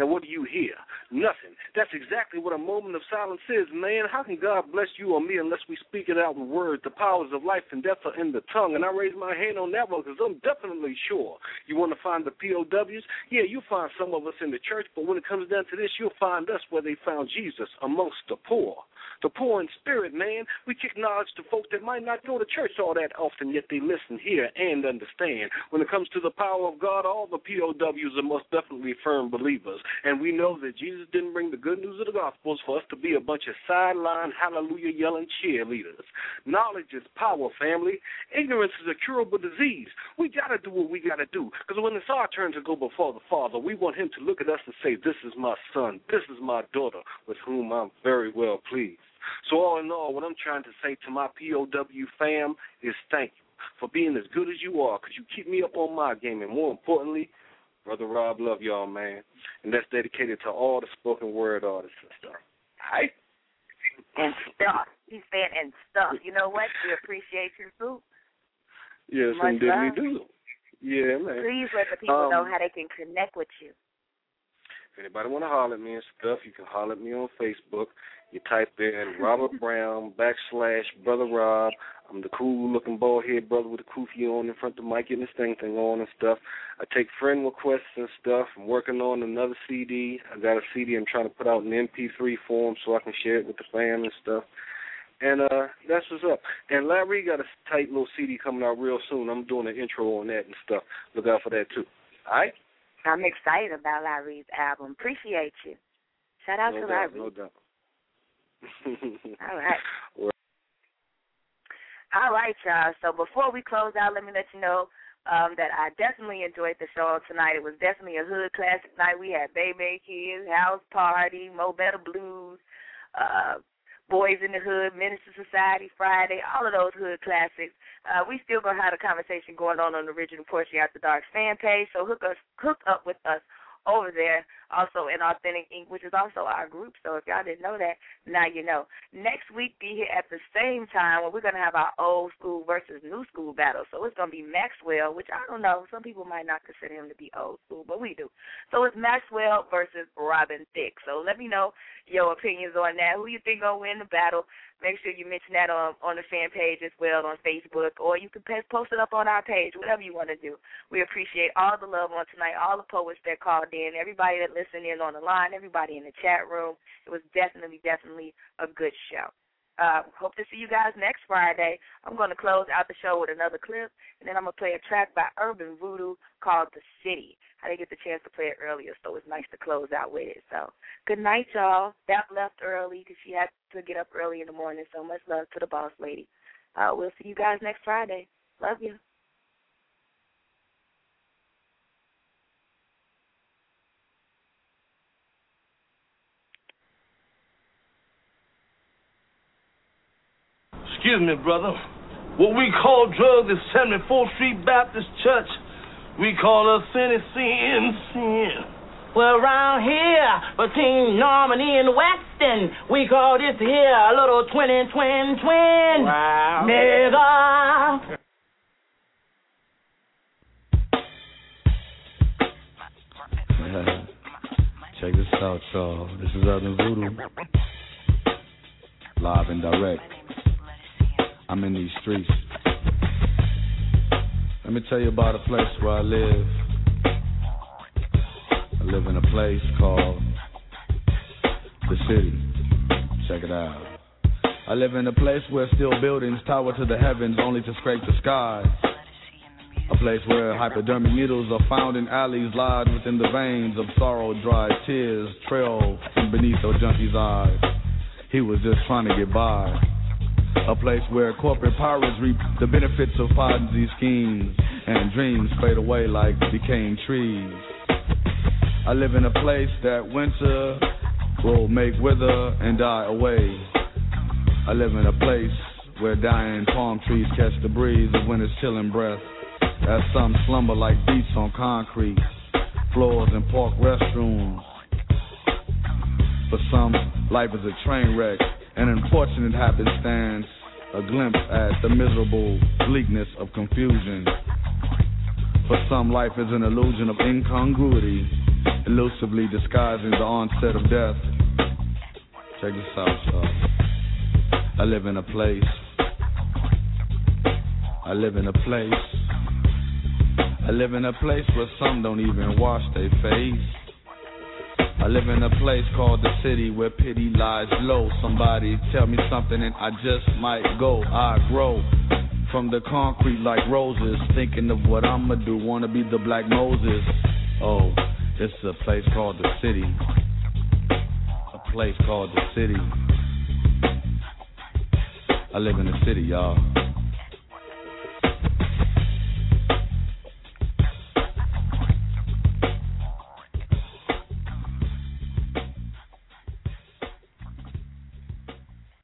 Now, what do you hear? Nothing. That's exactly what a moment of silence is, man. How can God bless you or me unless we speak it out in words? The powers of life and death are in the tongue. And I raise my hand on that one because I'm definitely sure. You want to find the POWs? Yeah, you'll find some of us in the church, but when it comes down to this, you'll find us where they found Jesus amongst the poor. The poor in spirit, man. We kick knowledge to folk that might not go to church all that often, yet they listen, hear, and understand. When it comes to the power of God, all the POWs are most definitely firm believers. And we know that Jesus didn't bring the good news of the Gospels for us to be a bunch of sideline, hallelujah yelling cheerleaders. Knowledge is power, family. Ignorance is a curable disease. We got to do what we got to do. Because when it's our turn to go before the Father, we want Him to look at us and say, This is my son, this is my daughter, with whom I'm very well pleased. So, all in all, what I'm trying to say to my POW fam is thank you for being as good as you are because you keep me up on my game. And more importantly, Brother Rob, love y'all, man. And that's dedicated to all the spoken word artists and stuff. All right? And stuff. He's saying and stuff. You know what? We appreciate your food. Yes, Much indeed love. we do. Yeah, man. Please let the people Um, know how they can connect with you. If anybody want to holler at me and stuff, you can holler at me on Facebook. You type in Robert Brown backslash Brother Rob. I'm the cool looking bald head brother with a kufi on in front of the mic getting this thing thing on and stuff. I take friend requests and stuff. I'm working on another CD. I got a CD I'm trying to put out in MP3 form so I can share it with the fam and stuff. And uh that's what's up. And Larry got a tight little CD coming out real soon. I'm doing an intro on that and stuff. Look out for that too. All right? I'm excited about Larry's album. Appreciate you. Shout out no to doubt, Larry. no doubt. All right. All right, y'all. So before we close out, let me let you know um, that I definitely enjoyed the show tonight. It was definitely a hood classic night. We had Baby Kids, House Party, Mo Better Blues, uh, Boyz N the Hood, Menace II Society Friday, all of those hood classics. Uh, we still gonna have a conversation going on on the original Poetry After Dark fan page. So hook us, hook up with us over there. Also in Authentic Ink, which is also our group. So if y'all didn't know that, now you know. Next week, be here at the same time where we're gonna have our old school versus new school battle. So it's gonna be Maxwell, which I don't know. Some people might not consider him to be old school, but we do. So it's Maxwell versus Robin Thicke. So let me know your opinions on that. Who you think gonna win the battle? Make sure you mention that on on the fan page as well on Facebook, or you can post it up on our page. Whatever you want to do. We appreciate all the love on tonight, all the poets that called in, everybody that listened in on the line, everybody in the chat room. It was definitely, definitely a good show. Uh, hope to see you guys next Friday. I'm going to close out the show with another clip, and then I'm going to play a track by Urban Voodoo called The City. I didn't get the chance to play it earlier, so it's nice to close out with it. So, good night, y'all. That left early because she had to get up early in the morning, so much love to the boss lady. Uh, we'll see you guys next Friday. Love you. Excuse me, brother. What we call drugs is 74th Street Baptist Church. We call us sin is sin, sin. Well, around here, between Normandie and Western, we call this here a little twin and twin twin. Wow. Nigga. Check this out, y'all. This is Urban Voodoo. Live and direct. I'm in these streets. Let me tell you about a place where I live. I live in a place called The City. Check it out. I live in a place where steel buildings tower to the heavens only to scrape the sky. A place where hypodermic needles are found in alleys lodged within the veins of sorrow dried tears trail from beneath a junkie's eyes. He was just trying to get by. A place where corporate powers reap the benefits of Ponzi schemes and dreams fade away like decaying trees. I live in a place that winter will make wither and die away. I live in a place where dying palm trees catch the breeze of winter's chilling breath. As some slumber like beats on concrete, floors and park restrooms. For some, life is a train wreck, an unfortunate happenstance, a glimpse at the miserable bleakness of confusion. For some, life is an illusion of incongruity, elusively disguising the onset of death. Check this out, y'all. I live in a place. I live in a place. I live in a place where some don't even wash their face. I live in a place called the city where pity lies low. Somebody tell me something and I just might go. I grow from the concrete like roses, thinking of what I'ma do. Wanna be the black Moses. Oh, this is a place called the city. A place called the city. I live in the city, y'all.